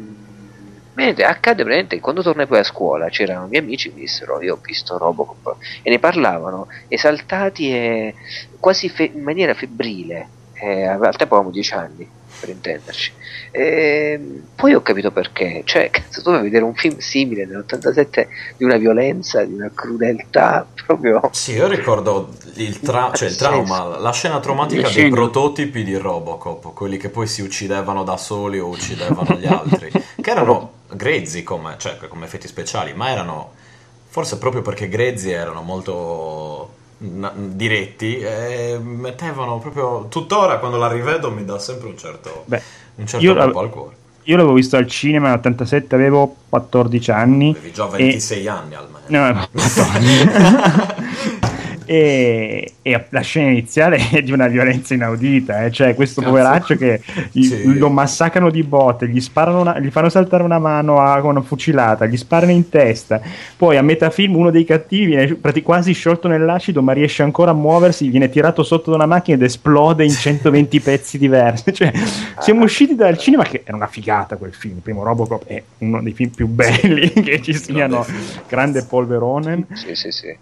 [SPEAKER 3] niente, accade praticamente che quando tornai poi a scuola c'erano i miei amici che mi dissero io ho visto Robocop e ne parlavano esaltati e quasi fe- in maniera febbrile eh, al tempo avevamo 10 anni per intenderci. E poi ho capito perché. Cioè cazzo dovevo vedere un film simile nell'87 di una violenza di una crudeltà proprio
[SPEAKER 1] Sì, io ricordo il, tra- cioè il trauma, la scena traumatica dei prototipi di Robocop, quelli che poi si uccidevano da soli o uccidevano gli altri, che erano grezzi come, cioè, come effetti speciali, ma erano forse proprio perché grezzi erano molto diretti e mettevano proprio tuttora quando la rivedo mi dà sempre un certo,
[SPEAKER 4] Beh,
[SPEAKER 1] un certo colpo al cuore.
[SPEAKER 4] io l'avevo visto al cinema nell'87, avevo 14 anni.
[SPEAKER 1] Avevi già
[SPEAKER 4] e-
[SPEAKER 1] 26 anni almeno.
[SPEAKER 4] No, 14. e, e la scena iniziale è di una violenza inaudita, eh. cioè questo
[SPEAKER 2] Cazzo.
[SPEAKER 4] poveraccio che gli-
[SPEAKER 1] Sì.
[SPEAKER 4] lo massacrano di botte, gli, sparano una- gli fanno saltare una mano a- con una fucilata, gli sparano in testa, poi a metà film uno dei cattivi viene quasi sciolto nell'acido ma riesce ancora a muoversi, viene tirato sotto da una macchina ed esplode in 120 pezzi diversi, cioè siamo usciti dal cinema che era una figata quel film, il primo Robocop è uno dei film più belli che ci siano, grande polverone.
[SPEAKER 3] sì sì sì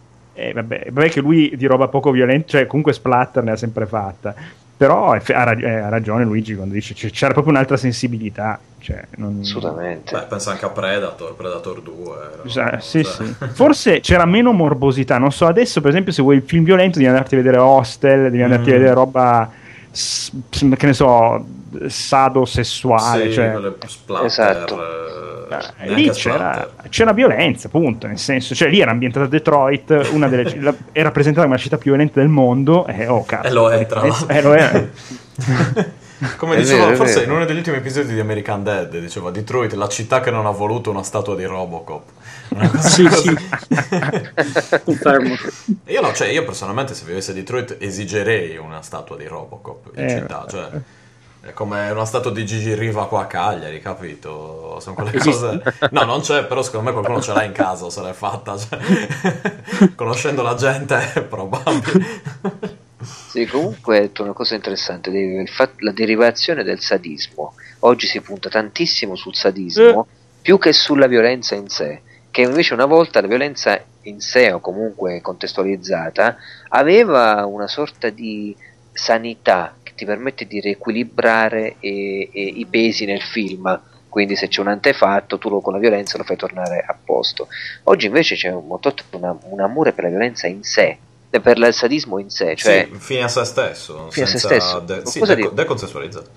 [SPEAKER 4] Eh, vabbè, vabbè che lui di roba poco violenta, cioè comunque splatter ne ha sempre fatta. Però è fe- ha, rag- eh, ha ragione Luigi quando dice c- c'era proprio un'altra sensibilità. Cioè, non...
[SPEAKER 3] assolutamente
[SPEAKER 1] Beh, pensa anche a Predator, Predator 2. era-
[SPEAKER 4] Sa- sì,
[SPEAKER 1] cioè-
[SPEAKER 4] sì. Forse c'era meno morbosità. Non so, adesso per esempio se vuoi il film violento devi andarti a vedere Hostel, devi andarti a
[SPEAKER 1] Mm.
[SPEAKER 4] vedere roba che ne so, sado-sessuale.
[SPEAKER 1] Sì,
[SPEAKER 4] cioè,
[SPEAKER 1] splatter,
[SPEAKER 3] Esatto.
[SPEAKER 1] eh,
[SPEAKER 4] eh,
[SPEAKER 1] neanche
[SPEAKER 4] lì c'era, c'era violenza, appunto, nel senso, cioè lì era ambientata a Detroit, una delle, la- era presentata come la città più violenta del mondo, e oh cazzo.
[SPEAKER 1] E lo è, tra l'altro.
[SPEAKER 4] Eh, lo è.
[SPEAKER 1] Come
[SPEAKER 3] È
[SPEAKER 1] dicevo,
[SPEAKER 3] vero, è
[SPEAKER 1] forse in uno degli ultimi episodi di American Dead, diceva Detroit, la città che non ha voluto una statua di Robocop.
[SPEAKER 2] Sì, sì. Confermo.
[SPEAKER 1] Io no, cioè io personalmente se vivessi a Detroit esigerei una statua di Robocop in
[SPEAKER 4] Eh,
[SPEAKER 1] città, cioè è come una statua di Gigi Riva qua a Cagliari, capito? Sono quelle cose... No, non c'è, però secondo me qualcuno ce l'ha in casa o se l'è fatta, cioè, conoscendo la gente è probabile.
[SPEAKER 3] Sì, comunque hai detto una cosa interessante, la derivazione del sadismo. Oggi si punta tantissimo sul sadismo, più che sulla violenza in sé, che invece una volta la violenza in sé o comunque contestualizzata aveva una sorta di sanità che ti permette di riequilibrare eh, eh, i pesi nel film. Quindi se c'è un antefatto, tu lo- con la violenza lo fai tornare a posto. Oggi invece c'è un, una- un amore per la violenza in sé, eh, per il sadismo in sé, cioè
[SPEAKER 1] sì, fine a se stesso,
[SPEAKER 3] Fine a se stesso.
[SPEAKER 1] de- sì, deco- decontestualizzato.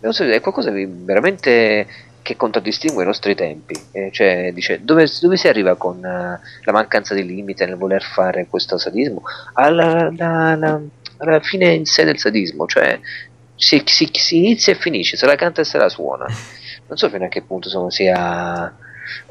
[SPEAKER 3] è qualcosa di veramente che contraddistingue i nostri tempi. Eh, cioè, dice, dove, dove si arriva con eh, la mancanza di limite nel voler fare questo sadismo? Alla, alla- alla- fine in sé del sadismo, cioè si, si- si inizia e finisce, se la canta e se la suona. Non so fino a che punto insomma, sia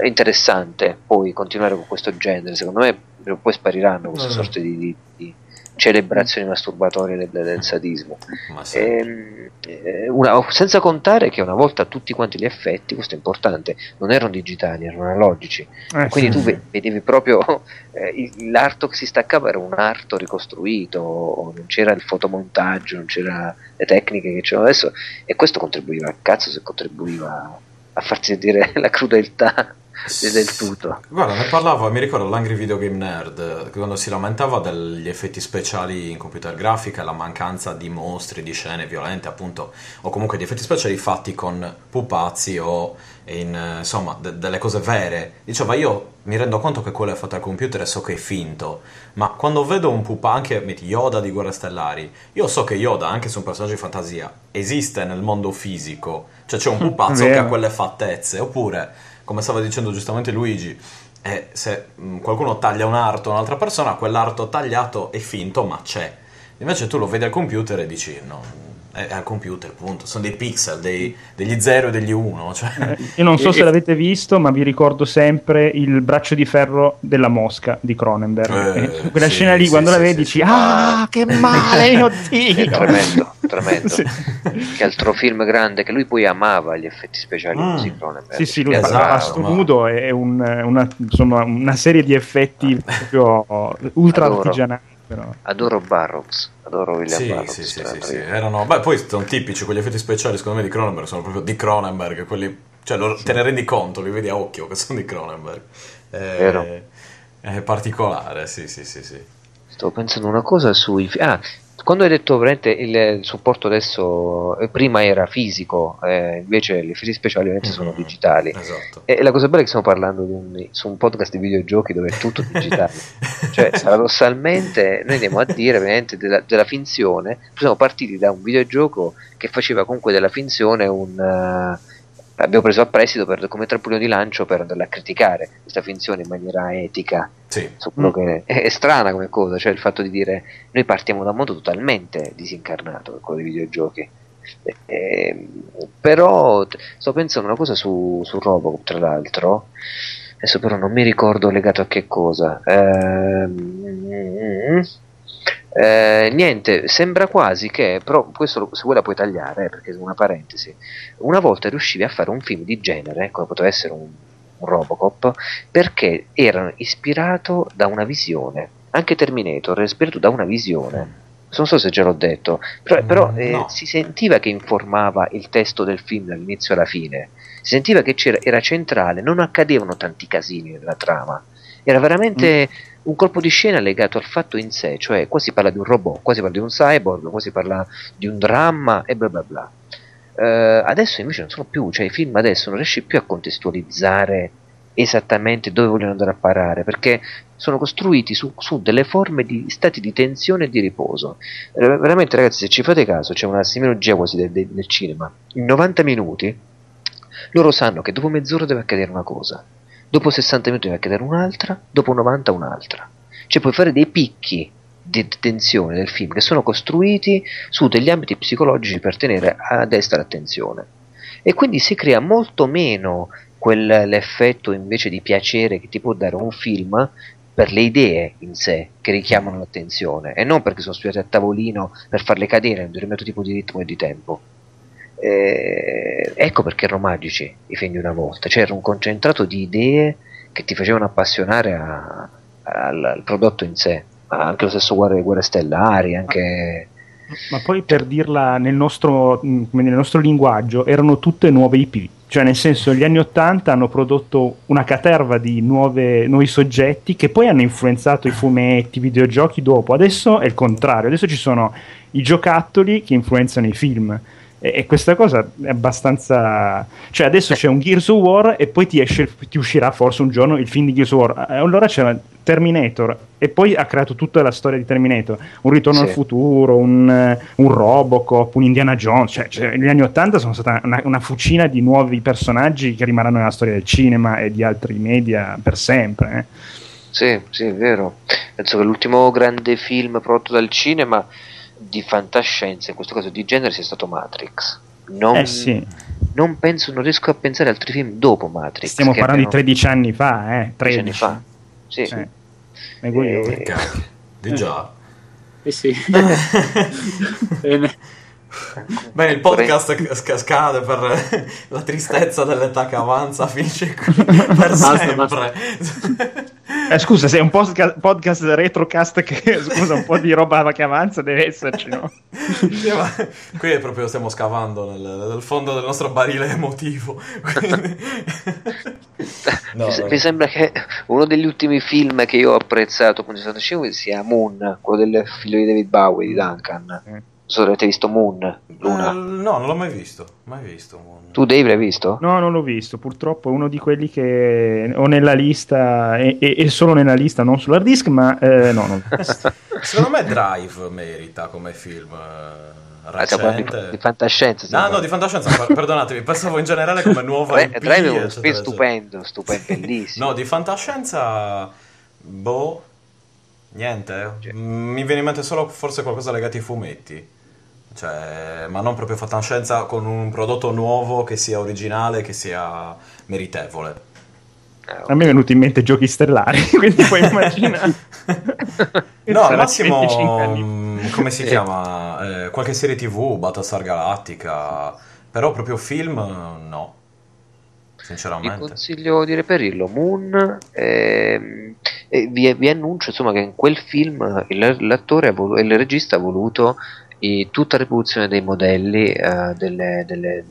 [SPEAKER 3] interessante poi continuare con questo genere. Secondo me poi spariranno queste sorte di, di- di celebrazioni masturbatorie del, del sadismo.
[SPEAKER 1] Sì.
[SPEAKER 3] Ehm, eh, una- senza contare che una volta tutti quanti gli effetti, questo è importante, non erano digitali, erano analogici.
[SPEAKER 4] Eh,
[SPEAKER 3] Quindi
[SPEAKER 4] sì.
[SPEAKER 3] tu ve- vedevi proprio eh, l'arto che si staccava era un arto ricostruito, non c'era il fotomontaggio, non c'era le tecniche che c'erano adesso e questo contribuiva a cazzo se contribuiva a farti sentire la crudeltà de- del tutto.
[SPEAKER 1] Guarda, ne parlavo, mi ricordo l'Angry Video Game Nerd, quando si lamentava degli effetti speciali in computer grafica, la mancanza di mostri, di scene violente, appunto, o comunque di effetti speciali fatti con pupazzi o in, insomma, de- delle cose vere. Diceva, io mi rendo conto che quello è fatto al computer e so che è finto, ma quando vedo un pupa, anche metti Yoda di Guerre Stellari, io so che Yoda, anche se è un personaggio di fantasia, esiste nel mondo fisico, cioè c'è un pupazzo che ha quelle fattezze, oppure come stava dicendo giustamente Luigi, eh, se mh, qualcuno taglia un arto a un'altra persona, quell'arto tagliato è finto, ma c'è. Invece tu lo vedi al computer e dici, no, è, al computer, punto. Sono dei pixel, dei- degli 0 e degli 1. Cioè.
[SPEAKER 4] Eh, Io non so
[SPEAKER 2] E-
[SPEAKER 4] se
[SPEAKER 2] e-
[SPEAKER 4] l'avete visto, ma vi ricordo sempre il braccio di ferro della mosca di Cronenberg.
[SPEAKER 1] Eh,
[SPEAKER 4] E quella
[SPEAKER 1] sì,
[SPEAKER 4] scena lì,
[SPEAKER 1] sì,
[SPEAKER 4] quando
[SPEAKER 1] sì,
[SPEAKER 4] la vedi,
[SPEAKER 1] sì.
[SPEAKER 4] dici: Ah, che male, mio Dio!
[SPEAKER 3] Tremendo.
[SPEAKER 4] Sì.
[SPEAKER 3] Che altro film grande che lui poi amava gli effetti speciali
[SPEAKER 1] Mm.
[SPEAKER 3] così Cronenberg.
[SPEAKER 4] Sì, sì, lui Pasto
[SPEAKER 1] ma-
[SPEAKER 4] nudo è un- una, insomma, una serie di effetti proprio ultra
[SPEAKER 3] Adoro.
[SPEAKER 4] artigianali. Però.
[SPEAKER 3] Adoro Barrocks, adoro William
[SPEAKER 1] Sì,
[SPEAKER 3] Barrocks.
[SPEAKER 1] sì, sì, sì, sì. Erano, beh, poi sono tipici quegli effetti speciali, secondo me, di Cronenberg, sono proprio di Cronenberg, quelli, cioè lo- te ne rendi conto, li vedi a occhio che sono di Cronenberg. È,
[SPEAKER 3] Vero.
[SPEAKER 1] è particolare, sì, sì, sì, sì.
[SPEAKER 3] Stavo pensando una cosa sui... Ah, quando hai detto veramente il, supporto adesso, eh, prima era fisico, eh, invece gli effetti speciali ovviamente sono
[SPEAKER 1] Mhm.
[SPEAKER 3] digitali.
[SPEAKER 1] Esatto.
[SPEAKER 3] E la cosa bella è che stiamo parlando di un- su un podcast di videogiochi dove è tutto digitale. cioè, paradossalmente, noi andiamo a dire veramente della, della finzione. Siamo partiti da un videogioco che faceva comunque della finzione un. eh, abbiamo preso a prestito per- come trampolino di lancio per andarla a criticare questa finzione in maniera etica.
[SPEAKER 1] Sì.
[SPEAKER 4] Mm.
[SPEAKER 3] che è, è strana come cosa, cioè il fatto di dire noi partiamo da un mondo totalmente disincarnato, quello dei videogiochi. Eh, eh, però sto pensando una cosa su, su Robocop, tra l'altro. Adesso però non mi ricordo legato a che cosa. Ehm, eh, niente, sembra quasi che, però questo lo- se vuoi la puoi tagliare, eh, perché è una parentesi. Una volta riuscivi a fare un film di genere, come poteva essere un, un Robocop, perché era ispirato da una visione. Anche Terminator era ispirato da una visione. Non so se già l'ho detto, però,
[SPEAKER 1] Mm,
[SPEAKER 3] però, eh,
[SPEAKER 1] no.
[SPEAKER 3] si sentiva che informava il testo del film dall'inizio alla fine. Si sentiva che c'era, era centrale, non accadevano tanti casini nella trama. Era veramente un colpo di scena legato al fatto in sé, cioè qua si parla di un robot, qua si parla di un cyborg, qua si parla di un dramma e bla bla bla. Eh, adesso invece non sono più, cioè i film adesso non riesci più a contestualizzare esattamente dove vogliono andare a parare, perché sono costruiti su, su delle forme di stati di tensione e di riposo. Eh, veramente, ragazzi, se ci fate caso, c'è una semiologia quasi del, del, del cinema. In 90 minuti loro sanno che dopo mezz'ora deve accadere una cosa, dopo 60 minuti deve accadere un'altra, dopo 90 un'altra. Cioè puoi fare dei picchi di tensione del film che sono costruiti su degli ambiti psicologici per tenere a destra l'attenzione. E quindi si crea molto meno quell'effetto invece di piacere che ti può dare un film per le idee in sé che richiamano l'attenzione e non perché sono studiate a tavolino per farle cadere in un determinato tipo di ritmo e di tempo. Eh, ecco perché erano magici i film di una volta, c'era cioè un concentrato di idee che ti facevano appassionare a, al, al, prodotto in sé, anche lo stesso Guerre, Guerre Stellari, anche...
[SPEAKER 4] Ma poi per dirla nel nostro, nel nostro linguaggio, erano tutte nuove IP cioè, nel senso, gli anni Ottanta hanno prodotto una caterva di nuove, nuovi soggetti che poi hanno influenzato i fumetti, i videogiochi dopo. Adesso è il contrario, adesso ci sono i giocattoli che influenzano i film. E, e questa cosa è abbastanza. Cioè, adesso c'è un Gears of War e poi ti, esce, ti uscirà forse un giorno il film di Gears of War. Allora c'era Terminator e poi ha creato tutta la storia di Terminator, un ritorno sì. al futuro, un, un, Robocop, un Indiana Jones, cioè, cioè negli anni Ottanta sono stata una, una, fucina di nuovi personaggi che rimarranno nella storia del cinema e di altri media per sempre. Eh.
[SPEAKER 3] Sì, sì, è vero. Penso che l'ultimo grande film prodotto dal cinema di fantascienza, in questo caso di genere, sia stato Matrix. Non,
[SPEAKER 4] eh sì.
[SPEAKER 3] non penso, non riesco a pensare a altri film dopo Matrix.
[SPEAKER 4] Stiamo parlando abbiano... di 13 anni fa, eh? 13 anni fa.
[SPEAKER 3] Sì. sì.
[SPEAKER 1] Eh, di già.
[SPEAKER 2] Eh sì.
[SPEAKER 1] Bene. Bene, il podcast scade per la tristezza dell'età che avanza, finisce qui per sempre.
[SPEAKER 4] Eh, scusa, sei un podcast, podcast retrocast che scusa, un po' di roba che avanza deve esserci, no?
[SPEAKER 1] Sì, qui è proprio stiamo scavando nel, nel fondo del nostro barile emotivo.
[SPEAKER 3] no, mi, mi, sembra che uno degli ultimi film che io ho apprezzato con sia Moon, quello del figlio di David Bowie di Duncan. Mm so se avete visto Moon. Luna. Uh,
[SPEAKER 1] no, non l'ho mai visto. Mai visto Moon.
[SPEAKER 3] Tu Dave l'hai visto?
[SPEAKER 4] No, non l'ho visto. Purtroppo è uno di quelli che ho nella lista e, e, e solo nella lista, non sull'hard disk, ma eh, no, non
[SPEAKER 1] Secondo me Drive merita come film. Eh, recente.
[SPEAKER 3] Di, fantascienza
[SPEAKER 1] no no di fantascienza perdonatemi pensavo in generale come nuovo
[SPEAKER 3] Beh, Drive è uno film stupendo stupendo bellissimo
[SPEAKER 1] no di fantascienza boh Niente, cioè. mi viene in mente solo forse qualcosa legato ai fumetti. Cioè, ma non proprio fantascienza con un prodotto nuovo che sia originale, che sia meritevole.
[SPEAKER 4] Ah, A me è venuto in mente giochi stellari, quindi puoi immaginare.
[SPEAKER 1] no, al massimo, mm, come si chiama? Eh, qualche serie tv, Battlestar Galactica, però proprio film no, sinceramente.
[SPEAKER 3] Vi consiglio di reperirlo, Moon, ehm, e vi, vi, annuncio insomma, che in quel film il, l'attore voluto, il regista ha voluto i, tutta la riproduzione dei modelli uh, delle, delle,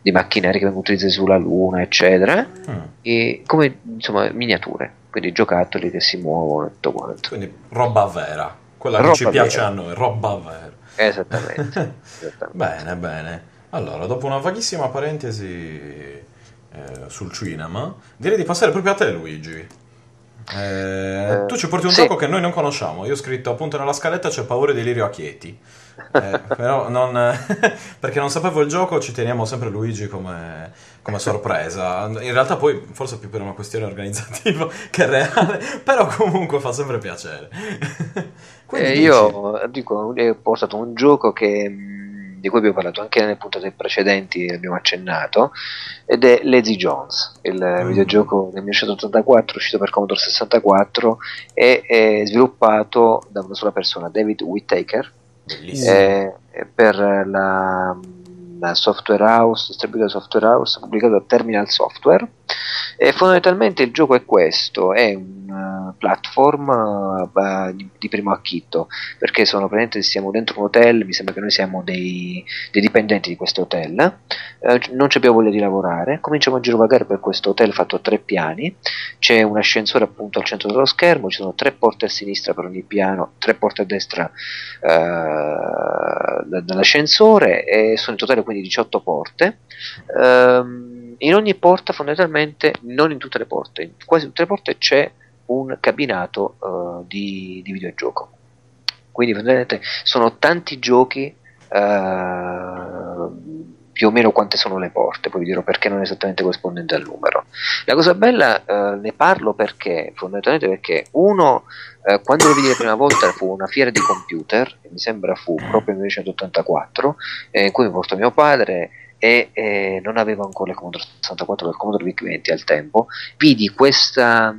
[SPEAKER 3] dei macchinari che vengono utilizzati sulla Luna, eccetera, mm. e come insomma miniature, quindi giocattoli che si muovono e tutto quanto.
[SPEAKER 1] Quindi roba vera, quella roba che ci piace vera. a noi, roba vera.
[SPEAKER 3] Esattamente. esattamente.
[SPEAKER 1] bene, bene. Allora, dopo una vaghissima parentesi eh, sul cinema, direi di passare proprio a te, Luigi. Eh, tu ci porti un sì. gioco che noi non conosciamo. Io ho scritto appunto nella scaletta c'è paura di Lirio a Chieti. Eh, però non, perché non sapevo il gioco, ci teniamo sempre Luigi come, come, sorpresa. In realtà, poi forse più per una questione organizzativa che reale, però comunque fa sempre piacere.
[SPEAKER 3] eh, io dico, ho portato un gioco che di cui abbiamo parlato anche nelle puntate precedenti, abbiamo accennato, ed è Lazy Jones, il mm. videogioco del 1984 uscito per Commodore 64 e sviluppato da una sola persona, David Whittaker, eh, per la la software house, distribuito software house, pubblicato da Terminal Software. E fondamentalmente il gioco è questo: è un uh, platform uh, di, di, primo acchitto, perché sono praticamente siamo dentro un hotel, mi sembra che noi siamo dei, dei dipendenti di questo hotel, uh, non abbiamo voglia di lavorare, cominciamo a girovagare per questo hotel fatto a tre piani, c'è un ascensore appunto al centro dello schermo, ci sono tre porte a sinistra per ogni piano, tre porte a destra dall'ascensore e sono in totale quindi 18 porte. Um, in ogni porta fondamentalmente, non in tutte le porte, in quasi tutte le porte c'è un cabinato uh, di, di, videogioco. Quindi fondamentalmente sono tanti giochi uh, più o meno quante sono le porte, poi vi dirò perché non esattamente corrispondente al numero. La cosa bella, eh, ne parlo perché, fondamentalmente perché uno, quando lo vidi la prima volta fu una fiera di computer, mi sembra fu proprio nel 1984, eh, in cui mi portò mio padre e eh, non avevo ancora il Commodore 64 del Commodore VIC-20 al tempo, vidi questa,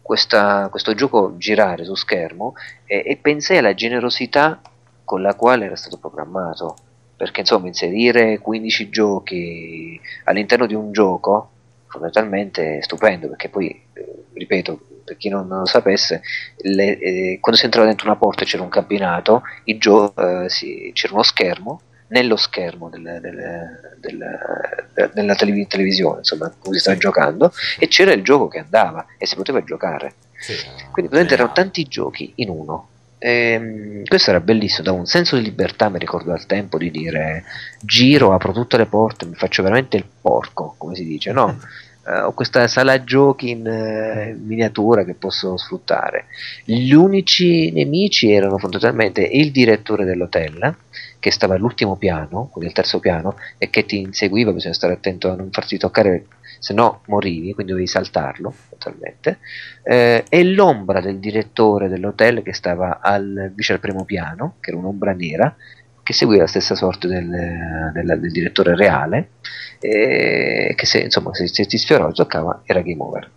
[SPEAKER 3] questa, questo gioco girare su schermo e, e pensai alla generosità con la quale era stato programmato perché insomma inserire 15 giochi all'interno di un gioco fondamentalmente è stupendo perché poi eh, ripeto per chi non, lo sapesse le, eh, quando si entrava dentro una porta c'era un cabinato eh, si, c'era uno schermo nello schermo del, del, del, della telev- televisione insomma cui si stava giocando e c'era il gioco che andava e si poteva giocare sì, quindi praticamente erano tanti giochi in uno e, ehm, questo era bellissimo, da un senso di libertà mi ricordo al tempo di dire giro, apro tutte le porte, mi faccio veramente il porco, come si dice, no? Uh, ho questa sala giochi in uh, miniatura che posso sfruttare. Gli unici nemici erano fondamentalmente il direttore dell'hotel, che stava all'ultimo piano, quindi al terzo piano, e che ti inseguiva, bisogna stare attento a non farti toccare se no morivi, quindi dovevi saltarlo totalmente, eh, e l'ombra del direttore dell'hotel che stava al, vicino al primo piano, che era un'ombra nera, che seguiva la stessa sorte del, del, del direttore reale, e che se, insomma, se, se ti sfiorò e toccava era game over.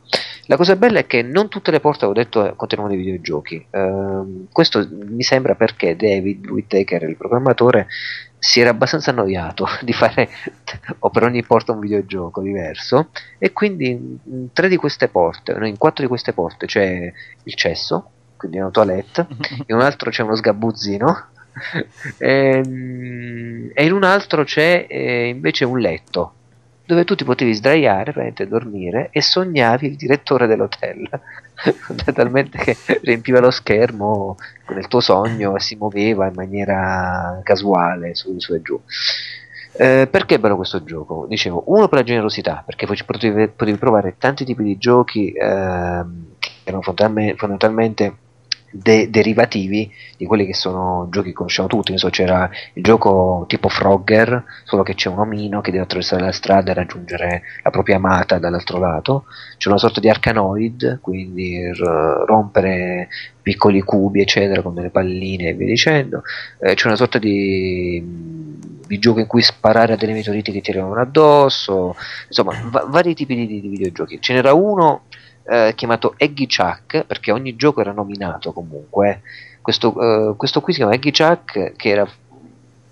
[SPEAKER 3] La cosa bella è che non tutte le porte, avevo detto, contenevano dei videogiochi. Uh, questo mi sembra perché David Whittaker, il programmatore, si era abbastanza annoiato di fare o per ogni porta un videogioco diverso e quindi in tre di queste porte, no, in quattro di queste porte c'è il cesso, quindi una toilette, in un altro c'è uno sgabuzzino e, ehm, e in un altro c'è eh, invece un letto dove tu ti potevi sdraiare, praticamente dormire e sognavi il direttore dell'hotel, talmente che riempiva lo schermo nel tuo sogno e si muoveva in maniera casuale su, su e giù. Eh, perché è bello questo gioco? Dicevo, uno per la generosità, perché potevi, potevi provare tanti tipi di giochi eh, che erano fondamentalmente de- derivativi di quelli che sono giochi che conosciamo tutti. So, c'era il gioco tipo Frogger, solo che c'è un omino che deve attraversare la strada e raggiungere la propria amata dall'altro lato. C'è una sorta di arcanoid, quindi r- rompere piccoli cubi, eccetera, con delle palline e via dicendo. Eh, c'è una sorta di di gioco in cui sparare a delle meteoriti che ti arrivano addosso, insomma, va- vari tipi di, di, videogiochi. Ce n'era uno eh, chiamato Eggy Chuck, perché ogni gioco era nominato comunque. Questo, eh, questo qui si chiama Eggy Chuck, che era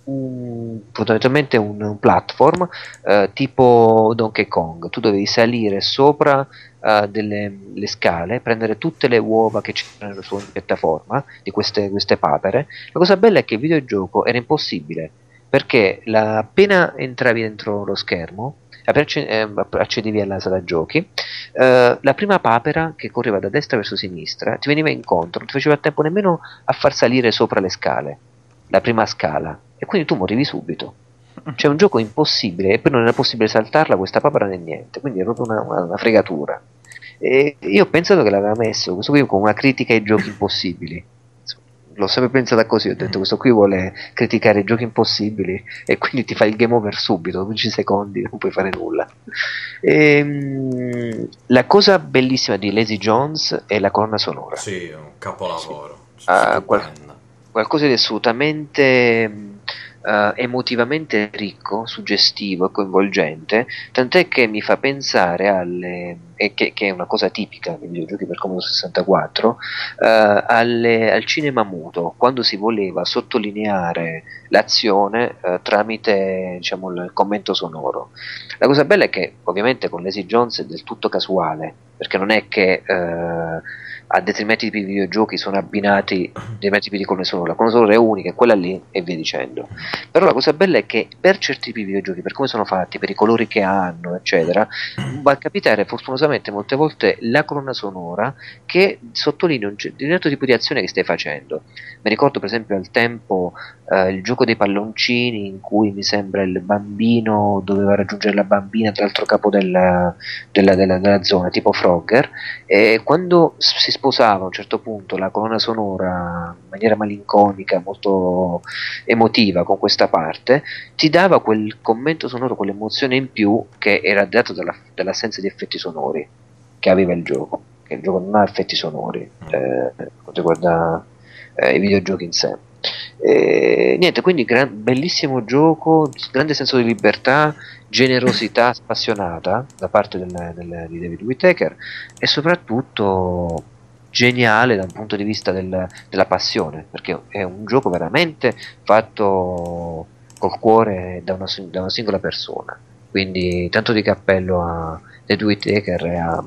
[SPEAKER 3] un, fondamentalmente un, un platform eh, tipo Donkey Kong. Tu dovevi salire sopra uh, delle scale, prendere tutte le uova che c'erano su ogni piattaforma di queste, queste papere. La cosa bella è che il videogioco era impossibile perché la, appena entravi dentro lo schermo eh, accedevi alla sala giochi, eh, la prima papera che correva da destra verso sinistra ti veniva incontro, non ti faceva tempo nemmeno a far salire sopra le scale, la prima scala, e quindi tu morivi subito. C'è un gioco impossibile e poi non era possibile saltarla questa papera né niente, quindi è proprio una, una, una fregatura. E io ho pensato che l'aveva messo questo qui con una critica ai giochi impossibili l'ho sempre pensata così, ho detto mm. questo qui vuole criticare i giochi impossibili e quindi ti fa il game over subito, 15 secondi, non puoi fare nulla. E, ehm, la cosa bellissima di Lazy Jones è la colonna sonora.
[SPEAKER 1] Sì, un capolavoro.
[SPEAKER 3] Sì. Uh, qual- qualcosa di assolutamente uh, emotivamente ricco, suggestivo e coinvolgente, tant'è che mi fa pensare alle, e che, che, è una cosa tipica nei videogiochi per Commodore 64, uh, alle, al cinema muto, quando si voleva sottolineare l'azione uh, tramite diciamo, il commento sonoro. La cosa bella è che ovviamente con Lazy Jones è del tutto casuale, perché non è che a determinati tipi di videogiochi sono abbinati determinati tipi di colonna sonora. La colonna sonora è unica, quella lì e via dicendo. Però la cosa bella è che per certi tipi di videogiochi, per come sono fatti, per i colori che hanno, eccetera, va a capitare fortunosamente molte volte la colonna sonora che sottolinea un determinato tipo di azione che stai facendo. Mi ricordo per esempio al tempo eh, il gioco dei palloncini in cui mi sembra il bambino doveva raggiungere la bambina dall'altro capo della, della, della, della zona, tipo Frogger, e quando si sposava a un certo punto la colonna sonora in maniera malinconica, molto emotiva con questa parte, ti dava quel commento sonoro, quell'emozione in più che era dato dalla, dall'assenza di effetti sonori che aveva il gioco. Che il gioco non ha effetti sonori, mm. eh, quanto riguarda eh, i videogiochi in sé. E, niente, quindi gran, bellissimo gioco, grande senso di libertà, generosità spassionata da parte del, del, di David Whittaker e soprattutto geniale dal punto di vista del, della passione, perché è un gioco veramente fatto col cuore da una, da una singola persona. Quindi tanto di cappello a David Whittaker e, a,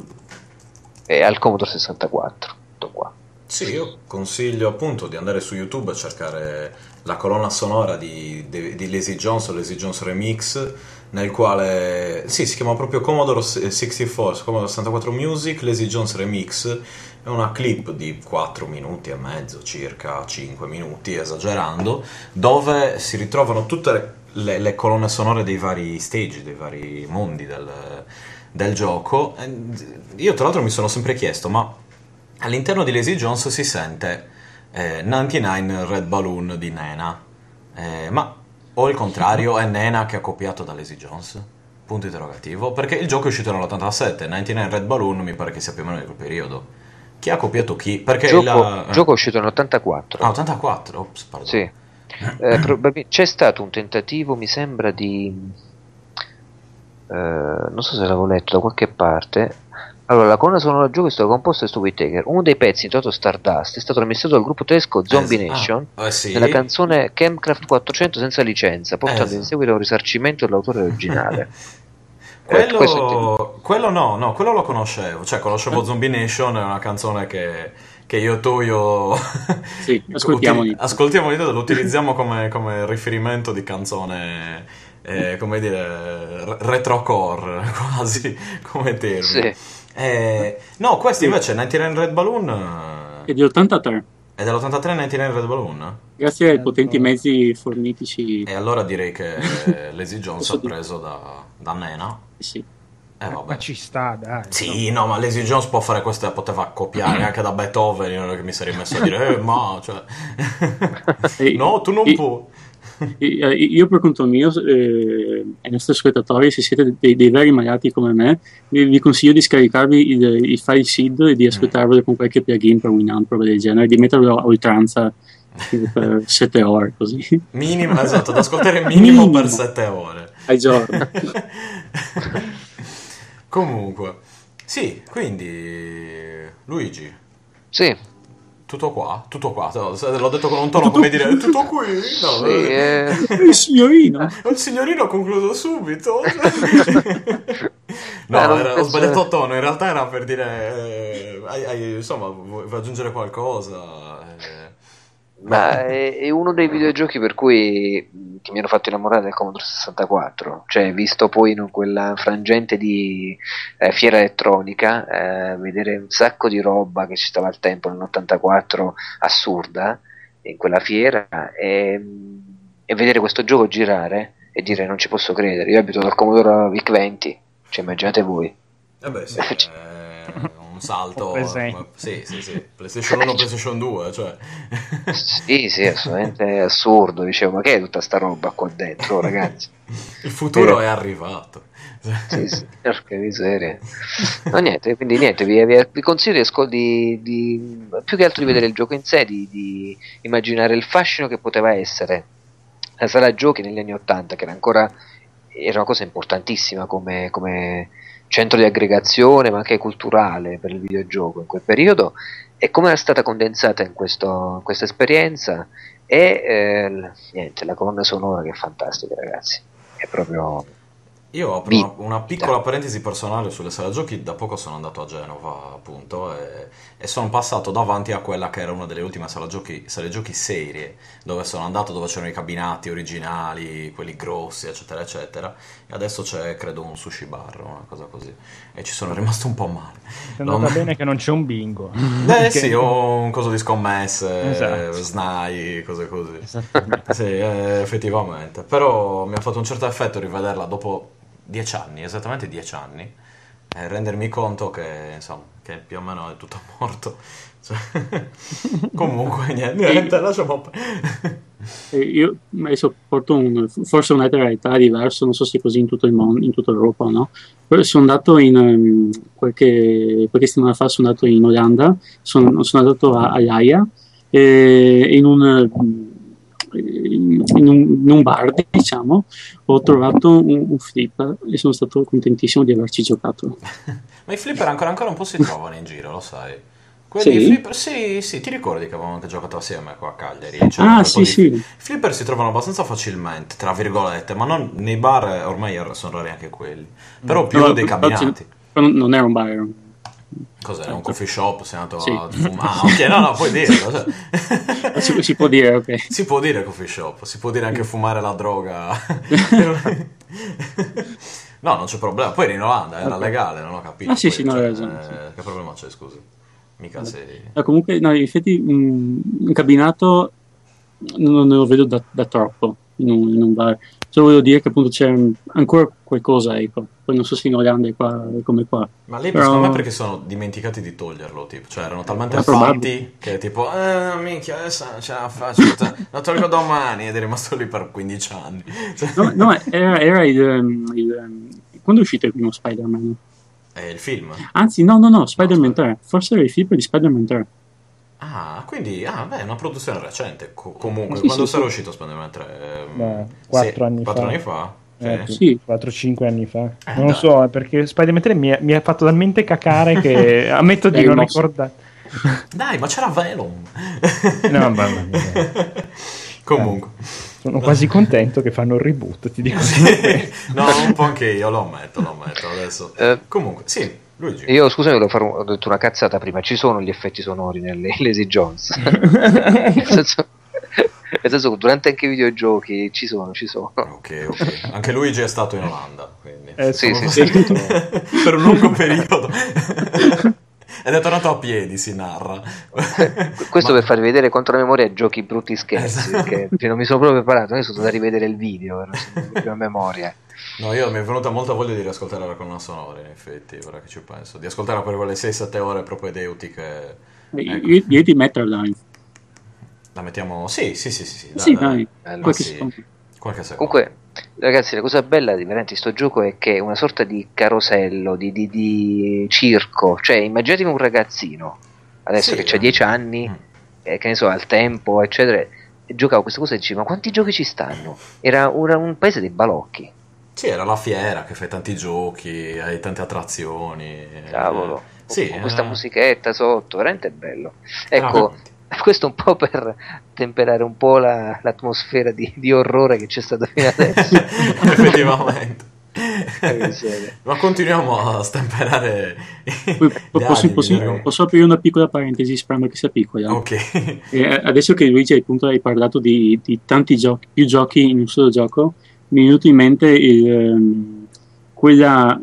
[SPEAKER 3] e al Commodore 64. Tutto qua.
[SPEAKER 1] Sì, io consiglio appunto di andare su YouTube a cercare la colonna sonora di, di, di Lazy Jones o Lazy Jones Remix, nel quale, sì, si chiama proprio Commodore 64, Commodore 64 Music, Lazy Jones Remix, è una clip di 4 minuti e mezzo, circa 5 minuti, esagerando, dove si ritrovano tutte le, le, le colonne sonore dei vari stage, dei vari mondi del, del gioco. Io tra l'altro mi sono sempre chiesto, ma all'interno di Lazy Jones si sente eh, 99 Red Balloon di Nena, eh, ma o il contrario è Nena che ha copiato da Lazy Jones? Punto interrogativo, perché il gioco è uscito nell'87, 99 Red Balloon mi pare che sia più o meno di quel periodo. Chi ha copiato chi? Perché
[SPEAKER 3] il
[SPEAKER 1] gioco,
[SPEAKER 3] la... gioco è uscito nell'84.
[SPEAKER 1] Ah, 84? Ops, pardon.
[SPEAKER 3] Sì. Eh, probab- c'è stato un tentativo, mi sembra, di... Eh, non so se l'avevo letto da qualche parte, allora, la colonna sonora del gioco è stata composta da Stu Whittaker. Uno dei pezzi, intitolato Stardust, è stato remessato dal gruppo tedesco Zombie eh, Nation
[SPEAKER 1] ah, eh sì.
[SPEAKER 3] nella canzone Campcraft 400 senza licenza, portando eh, in seguito al risarcimento dell'autore originale.
[SPEAKER 1] quello, eh, quello, no, no, quello lo conoscevo. Cioè, conoscevo eh. Zombie Nation, è una canzone che, che io e tu io...
[SPEAKER 2] Sì, ascoltiamo.
[SPEAKER 1] uti- ascoltiamo lo utilizziamo come, come riferimento di canzone... Eh, come dire, retrocore quasi come termine. Sì. Eh, no, questo invece 99 Red Balloon
[SPEAKER 2] è di 83.
[SPEAKER 1] È dell'83 99 Red Balloon?
[SPEAKER 2] Grazie ai potenti mezzi fornitici.
[SPEAKER 1] E allora direi che Lazy Jones ha preso da, da Nena.
[SPEAKER 2] Sì.
[SPEAKER 1] Eh, vabbè.
[SPEAKER 4] Ma ci sta, dai.
[SPEAKER 1] Sì, no, ma Lazy Jones può fare questo, poteva copiare anche da Beethoven, non è che mi sarei messo a dire, eh, ma, cioè... no, tu non puoi.
[SPEAKER 2] Eh, io per conto mio eh, ai nostri ascoltatori se siete dei, dei veri malati come me vi, vi consiglio di scaricarvi il, il, file seed e di ascoltarvelo con qualche plugin per Winamp roba del genere di metterlo a oltranza per 7 ore così.
[SPEAKER 1] Minimo esatto da ascoltare minimo, minimo. per 7 ore.
[SPEAKER 2] Ai giorni
[SPEAKER 1] comunque sì quindi Luigi.
[SPEAKER 3] Sì
[SPEAKER 1] tutto qua, tutto qua. L'ho detto con un tono come dire, è tutto qui? No,
[SPEAKER 3] sì, eh...
[SPEAKER 2] il signorino.
[SPEAKER 1] Il signorino concluso subito. no, era, ho sbagliato tono, in realtà era per dire, eh, hai, hai, insomma, vuoi aggiungere qualcosa? Eh.
[SPEAKER 3] Ma è, è, uno dei videogiochi per cui che mi hanno fatto innamorare del Commodore 64, cioè visto poi in quella frangente di eh, fiera elettronica, eh, vedere un sacco di roba che ci stava al tempo nell'84 assurda in quella fiera e, e vedere questo gioco girare e dire non ci posso credere, io abito dal Commodore VIC-20, cioè immaginate voi.
[SPEAKER 1] Eh beh, sì, eh, salto. Sì, sì, sì. PlayStation 1, PlayStation 2, cioè.
[SPEAKER 3] sì, sì, assolutamente assurdo. Dicevo, ma che è tutta sta roba qua dentro, ragazzi?
[SPEAKER 1] Il futuro eh. è arrivato.
[SPEAKER 3] sì, sì, porca miseria. No, niente, quindi niente, vi, vi, vi consiglio di, di, più che altro di vedere il gioco in sé, di, di immaginare il fascino che poteva essere la sala giochi negli anni 80, che era ancora era una cosa importantissima come, come centro di aggregazione ma anche culturale per il videogioco in quel periodo e come era stata condensata in, questo, in questa esperienza e eh, niente, la colonna sonora che è fantastica ragazzi. È proprio
[SPEAKER 1] Io apro una, una, piccola parentesi personale sulle sale giochi, da poco sono andato a Genova appunto e, e, sono passato davanti a quella che era una delle ultime sale giochi, sale giochi serie, dove sono andato, dove c'erano i cabinati originali, quelli grossi eccetera eccetera, e adesso c'è credo un sushi bar, una cosa così, e ci sono rimasto un po' male.
[SPEAKER 4] È andata non... bene che non c'è un bingo.
[SPEAKER 1] Eh Perché... sì, o un coso di scommesse, esatto. SNAI, cose così. Sì, eh, effettivamente, però mi ha fatto un certo effetto rivederla dopo dieci anni, esattamente dieci anni, e rendermi conto che, insomma, che più o meno è tutto morto. Cioè, comunque, niente, niente lasciamo...
[SPEAKER 2] Io adesso porto un, forse un'altra realtà diversa, non so se è così in tutto il mondo, in tutta Europa, no? Però sono andato in um, qualche, qualche settimana fa, sono andato in Olanda, sono, sono andato a, a e in un in un, in un, bar, diciamo, ho trovato un, un, flipper e sono stato contentissimo di averci giocato.
[SPEAKER 1] Ma i flipper ancora, ancora un po' si trovano in giro, lo sai? Quelli sì? Flipper, sì, sì, ti ricordi che avevamo anche giocato assieme qua a Cagliari?
[SPEAKER 2] Cioè, ah, sì, sì. I
[SPEAKER 1] flipper si trovano abbastanza facilmente, tra virgolette, ma non, nei bar ormai sono rari anche quelli. Però più no, dei cabinati.
[SPEAKER 2] Però non era un bar, era un
[SPEAKER 1] Cos'era? Un coffee shop? Sei andato sì. a fumare? Ah, ok, no, no, puoi dirlo.
[SPEAKER 2] Cioè. Si, si, può dire, ok.
[SPEAKER 1] Si può dire coffee shop, si può dire anche fumare la droga. no, non c'è problema. Poi eri in Olanda, era okay. legale, non ho capito.
[SPEAKER 2] Ah, sì,
[SPEAKER 1] Poi,
[SPEAKER 2] sì, no, cioè,
[SPEAKER 1] eh, sì. Che problema c'è, scusi? Mica sei...
[SPEAKER 2] No, comunque, no, in effetti, un cabinato non lo vedo da, da troppo in un, in un bar. Solo voglio dire che appunto c'è ancora qualcosa, ecco. Poi non so se in Olanda è, qua, è come qua.
[SPEAKER 1] Ma lì Però... secondo me perché sono dimenticati di toglierlo, tipo. Cioè erano talmente fatti che tipo, eh, minchia, adesso ce la faccio, cioè, lo tolgo domani ed è rimasto lì per 15 anni.
[SPEAKER 2] no, no, era, era il, um, il, um, Quando è uscito il primo Spider-Man?
[SPEAKER 1] È il film?
[SPEAKER 2] Anzi, no, no, no, Spider-Man no, 3. Forse era il film di Spider-Man 3.
[SPEAKER 1] Ah, quindi ah, beh, è una produzione recente. Co- comunque, sì, quando sì, sarà sì. uscito Spider-Man 3?
[SPEAKER 4] Beh, 4 anni
[SPEAKER 1] 4 fa. anni fa.
[SPEAKER 4] Eh, sì. 4-5 anni fa. Eh, non lo so, perché Spider-Man 3 mi, mi ha fatto talmente cacare che ammetto di non ricordare.
[SPEAKER 1] Dai, ma c'era Venom.
[SPEAKER 4] no, mamma mia.
[SPEAKER 1] Comunque.
[SPEAKER 4] Sono quasi contento che fanno il reboot, ti dico.
[SPEAKER 1] no, un po' anche io, lo ammetto, lo ammetto adesso. Eh, Comunque, sì, Luigi.
[SPEAKER 3] Io scusami, un, ho detto una cazzata prima. Ci sono gli effetti sonori nelle Lazy Jones. nel, senso, nel senso che durante anche i videogiochi ci sono, ci sono.
[SPEAKER 1] Ok, ok. Anche Luigi è stato in Olanda. Quindi.
[SPEAKER 3] Eh, sì, sì, sì.
[SPEAKER 1] per un lungo periodo. Ed è tornato a piedi, si narra.
[SPEAKER 3] Questo Ma... per farvi vedere contro la memoria giochi brutti scherzi, esatto. perché non mi sono proprio preparato, adesso sono da rivedere il video per la memoria.
[SPEAKER 1] No, io mi è venuta molta voglia di riascoltare la colonna sonora, in effetti, ora che ci penso. Di ascoltare per quelle 6-7 ore propedeutiche.
[SPEAKER 2] Ecco. Io, io ti metto live.
[SPEAKER 1] La mettiamo? Sì, sì, sì, sì. sì,
[SPEAKER 2] dai, sì dai. dai. Qualche, sì.
[SPEAKER 1] Qualche secondo.
[SPEAKER 3] Comunque, ragazzi, la cosa bella di veramente sto gioco è che è una sorta di carosello, di, di, di circo. Cioè, immaginatevi un ragazzino, adesso sì, che ha 10 anni, mm. eh, che ne so, al tempo, eccetera, giocavo questa cosa e dicevo, ma quanti giochi ci stanno? Era un, un paese dei balocchi.
[SPEAKER 1] Sì, era la fiera che fai tanti giochi, hai tante attrazioni.
[SPEAKER 3] Cavolo. Sì, con questa eh... musichetta sotto, veramente bello. Ecco, questo un po' per temperare un po' la, l'atmosfera di, di, orrore che c'è stata fino adesso.
[SPEAKER 1] Effettivamente. Ma continuiamo a stemperare.
[SPEAKER 2] posso, posso, posso, aprire una piccola parentesi? Spero che sia piccola.
[SPEAKER 1] Ok.
[SPEAKER 2] E adesso che Luigi appunto hai parlato di, di tanti giochi, più giochi in un solo gioco, mi è venuto in mente il, ehm, quella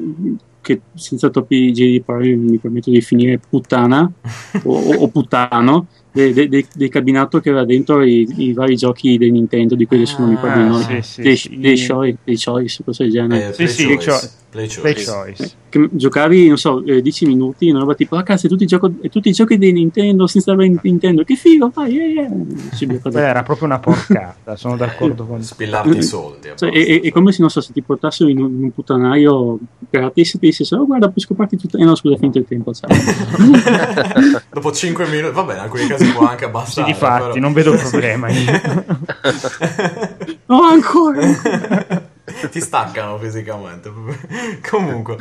[SPEAKER 2] che senza troppi giri di parole mi permetto di definire puttana o, o, puttano del de, de, de cabinato che aveva dentro i, i, vari giochi del Nintendo di quelli ah, sono i ah, sì, sì, dei, sì. dei, choice, dei choice, cose del genere.
[SPEAKER 1] Eh, sì, sì, choice. Play choice. Play choice.
[SPEAKER 2] Eh, che giocavi, non so, eh, 10 minuti, una roba tipo, ah cazzo, tutti, gioco, tutti i giochi di Nintendo senza Nintendo, che figo, vai, yeah,
[SPEAKER 4] yeah. Beh, era proprio una porcata, sono d'accordo con
[SPEAKER 1] Spillarti i soldi.
[SPEAKER 2] Cioè, è, è, come se, non so, se ti portassero in un, in un puttanaio gratis e ti dissero, oh guarda, puoi scoprirti tutto, eh no, scusa, finito il tempo, ciao.
[SPEAKER 1] Dopo 5 minuti, va bene, in alcuni casi può anche abbassare.
[SPEAKER 4] Sì, difatti, però... non vedo problema.
[SPEAKER 2] no, ancora
[SPEAKER 1] ti staccano fisicamente. Comunque,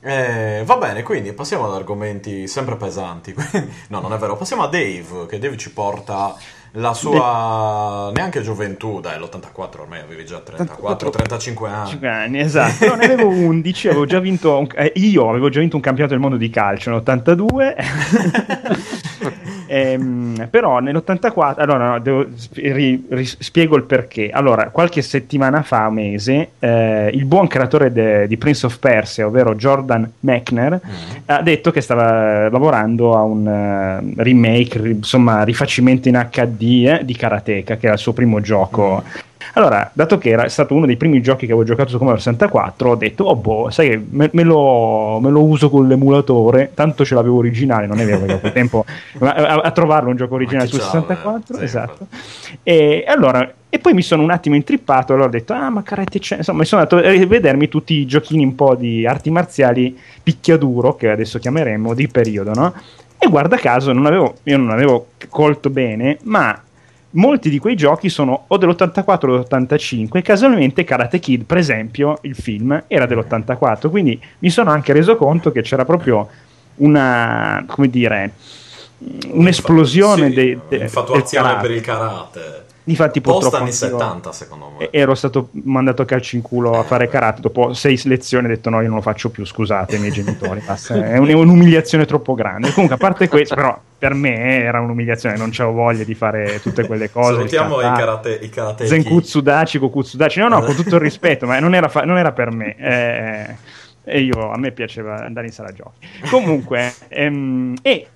[SPEAKER 1] eh, va bene, quindi passiamo ad argomenti sempre pesanti. no, non è vero, passiamo a Dave, che Dave ci porta la sua neanche gioventù, dai, l'84 ormai avevi già 34, 35 anni.
[SPEAKER 4] 5 anni, esatto. No, ne avevo 11, avevo già vinto un, eh, io avevo già vinto un campionato del mondo di calcio nell'82. ehm, però nell'84, allora no, devo, ri, ri, spiego il perché. Allora, qualche settimana fa, un mese, eh, il buon creatore de, di Prince of Persia, ovvero Jordan Mechner, mm. ha detto che stava lavorando a un uh, remake, insomma, rifacimento in HD eh, di Karateka, che era il suo primo gioco. Mm allora, dato che era stato uno dei primi giochi che avevo giocato su Commodore 64, ho detto, oh boh, sai me, me, lo, me, lo, uso con l'emulatore, tanto ce l'avevo originale, non è vero a quel tempo a, a, trovarlo un gioco originale su 64, eh, esatto. E allora, e poi mi sono un attimo intrippato, allora ho detto, ah ma carette c'è, insomma mi sono andato a rivedermi tutti i giochini un po' di arti marziali picchiaduro, che adesso chiameremo, di periodo, no? E guarda caso, non avevo, io non avevo colto bene, ma molti di quei giochi sono o dell'84 o dell'85 casualmente Karate Kid per esempio il film era dell'84 quindi mi sono anche reso conto che c'era proprio una come dire un'esplosione
[SPEAKER 1] sì,
[SPEAKER 4] de, de,
[SPEAKER 1] infatuazione per il karate
[SPEAKER 4] Infatti,
[SPEAKER 1] Post anni 70, secondo me.
[SPEAKER 4] Ero stato mandato a calcio in culo a fare karate. Dopo sei lezioni ho detto: No, io non lo faccio più. Scusate, i miei genitori. è un'umiliazione troppo grande. Comunque, a parte questo, però, per me era un'umiliazione. Non c'avevo voglia di fare tutte quelle cose.
[SPEAKER 1] Salutiamo i karate. I karate
[SPEAKER 4] Zenkutsu Dachi, Kokutsu Dachi. No, no, con tutto il rispetto, ma non era, fa- non era per me. Eh, e io, a me piaceva andare in sala giochi. Comunque, ehm, e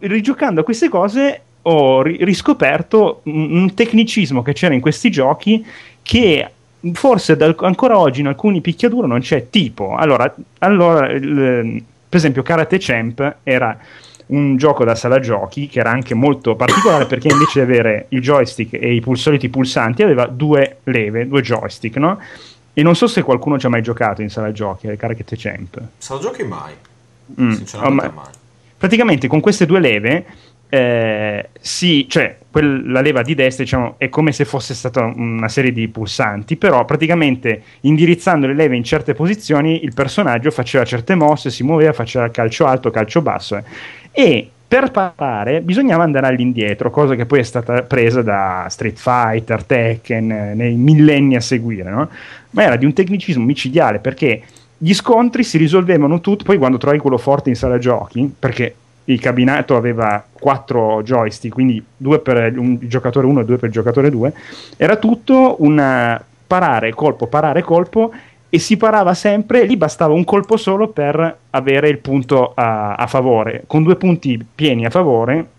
[SPEAKER 4] rigiocando a queste cose ho riscoperto un tecnicismo che c'era in questi giochi che forse dal, ancora oggi in alcuni picchiaduro non c'è tipo. Allora, allora il, per esempio Karate Champ era un gioco da sala giochi che era anche molto particolare perché invece di avere il joystick e i soliti pulsanti aveva due leve, due joystick, no? E non so se qualcuno ci ha mai giocato in sala giochi al Karate Champ.
[SPEAKER 1] Sala giochi mai. Mm. Sinceramente oh, ma... mai.
[SPEAKER 4] Praticamente con queste due leve eh, sì, cioè quel, la leva di destra diciamo, è come se fosse stata una serie di pulsanti, però praticamente indirizzando le leve in certe posizioni il personaggio faceva certe mosse, si muoveva, faceva calcio alto, calcio basso. Eh. E per parare bisognava andare all'indietro, cosa che poi è stata presa da Street Fighter, Tekken, eh, nei millenni a seguire, no? ma era di un tecnicismo micidiale perché gli scontri si risolvevano tutti, poi quando trovi quello forte in sala giochi, perché il cabinato aveva quattro joystick, quindi due per il giocatore 1 e due per il giocatore 2, era tutto un parare, colpo, parare, colpo e si parava sempre, lì bastava un colpo solo per avere il punto a, a favore, con due punti pieni a favore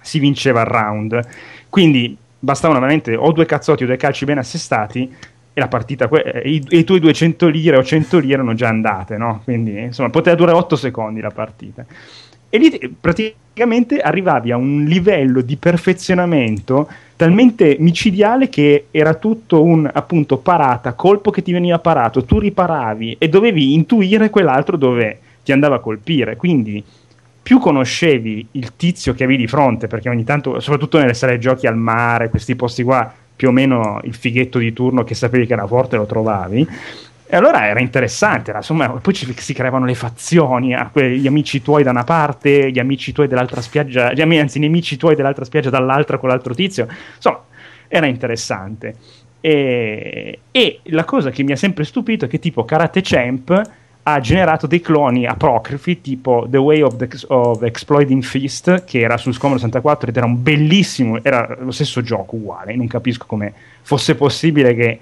[SPEAKER 4] si vinceva il round, quindi bastavano veramente o due cazzotti o due calci ben assestati e la partita, e i, i, tuoi 200 lire o 100 lire erano già andate, no? Quindi insomma poteva durare 8 secondi la partita. E lì praticamente arrivavi a un livello di perfezionamento talmente micidiale che era tutto un appunto parata, colpo che ti veniva parato, tu riparavi e dovevi intuire quell'altro dove ti andava a colpire. Quindi più conoscevi il tizio che avevi di fronte, perché ogni tanto, soprattutto nelle sale giochi al mare, questi posti qua, più o meno il fighetto di turno che sapevi che era forte lo trovavi, e allora era interessante, era, insomma, poi ci, si creavano le fazioni, gli amici tuoi da una parte, gli amici tuoi dell'altra spiaggia, gli, anzi, i nemici tuoi dell'altra spiaggia dall'altra con l'altro tizio. Insomma, era interessante. E, e, la cosa che mi ha sempre stupito è che tipo Karate Champ ha generato dei cloni apocrifi tipo The Way of, the, of Exploiting Fist che era sul Commodore 64 ed era un bellissimo, era lo stesso gioco uguale, non capisco come fosse possibile che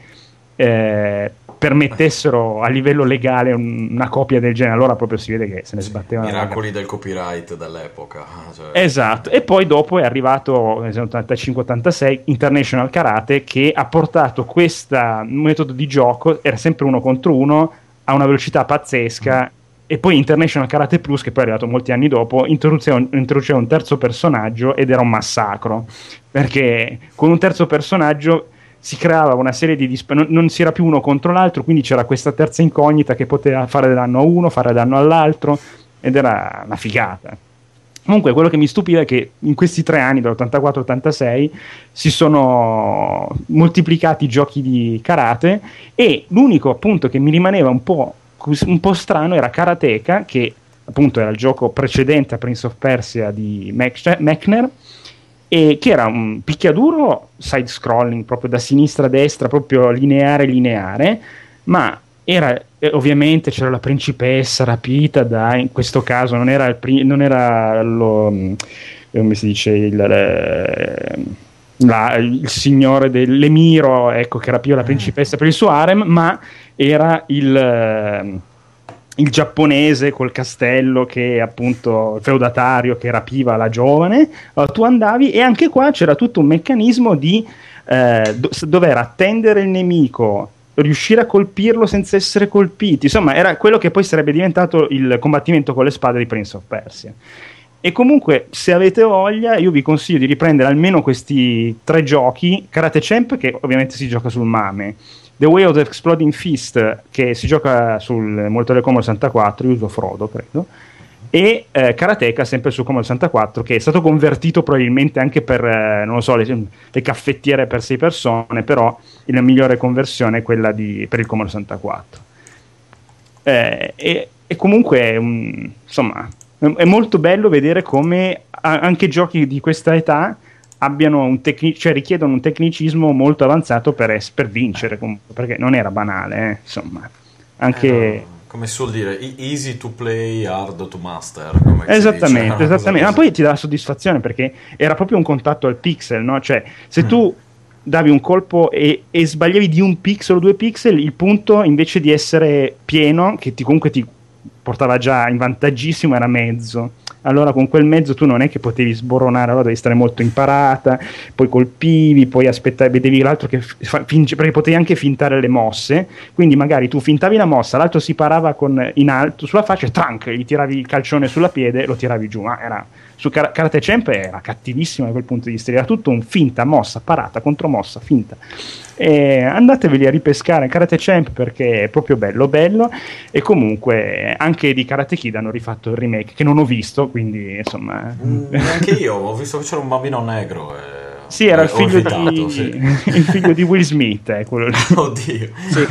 [SPEAKER 4] eh, permettessero a livello legale una copia del genere, allora proprio si vede che se ne sbattevano.
[SPEAKER 1] Miracoli del copyright dell'epoca.
[SPEAKER 4] Cioè... Esatto, e poi dopo è arrivato nel 85-86 International Karate che ha portato questo metodo di gioco, era sempre uno contro uno, a una velocità pazzesca. Mm. E poi International Karate Plus, che poi è arrivato molti anni dopo, introduceva un, introduceva un terzo personaggio ed era un massacro. Perché con un terzo personaggio si creava una serie di disp- non, non, si era più uno contro l'altro, quindi c'era questa terza incognita che poteva fare danno a uno, fare danno all'altro, ed era una figata. Comunque, quello che mi stupiva è che in questi tre anni, dall'84-86, si sono moltiplicati i giochi di karate e l'unico appunto che mi rimaneva un po', un po strano era Karateka, che appunto era il gioco precedente a Prince of Persia di Mechner e che era un picchiaduro side scrolling proprio da sinistra a destra, proprio lineare lineare, ma era eh, ovviamente c'era la principessa rapita da in questo caso non era, il, non era lo mm, come si dice il, eh, la, il signore dell'emiro ecco che rapiva la mm. principessa per il suo harem ma era il eh, il giapponese col castello che appunto feudatario che rapiva la giovane, tu andavi e anche qua c'era tutto un meccanismo di eh, do- dover attendere il nemico, riuscire a colpirlo senza essere colpiti, insomma era quello che poi sarebbe diventato il combattimento con le spade di Prince of Persia. E comunque, se avete voglia, io vi consiglio di riprendere almeno questi tre giochi. Karate Champ, che ovviamente si gioca sul MAME, The Way of the Exploding Fist, che si gioca sul Mortal Kombat 64, io uso Frodo, credo, e eh, Karateka sempre su Commodore 64 che è stato convertito probabilmente anche per eh, non lo so le, le, caffettiere per 6 persone però la migliore conversione è quella di, per il Commodore 64 eh, e, e, comunque um, insomma è molto bello vedere come anche giochi di questa età un tecni- cioè richiedono un tecnicismo molto avanzato per, es- per vincere comunque, perché non era banale, eh, insomma. Anche...
[SPEAKER 1] Eh, come suol dire, easy to play, hard to master.
[SPEAKER 4] esattamente, esattamente. Ma poi ti dà soddisfazione perché era proprio un contatto al pixel, no? Cioè, se mm. tu davi un colpo e, e, sbagliavi di un pixel o due pixel, il punto invece di essere pieno, che ti, comunque ti portava già in vantaggissimo, era mezzo allora con quel mezzo tu non è che potevi sboronare, allora devi stare molto imparata, poi colpivi, poi aspettavi, vedevi l'altro che finge, perché potevi anche fintare le mosse, quindi magari tu fintavi la mossa, l'altro si parava con, in alto sulla faccia e gli tiravi il calcione sulla piede e lo tiravi giù, ma era su Kar- Karate Champ era cattivissimo da quel punto di vista, era tutto un finta, mossa, parata, contromossa, finta. E andateveli a ripescare Karate Champ perché è proprio bello, bello. E comunque anche di Karate Kid hanno rifatto il remake che non ho visto, quindi insomma.
[SPEAKER 1] Mm, anche io ho visto che c'era un bambino negro. E...
[SPEAKER 4] Sì, era il figlio, evitato, di, sì. il figlio, di, Will Smith, eh, quello lì.
[SPEAKER 1] Oddio. Sì.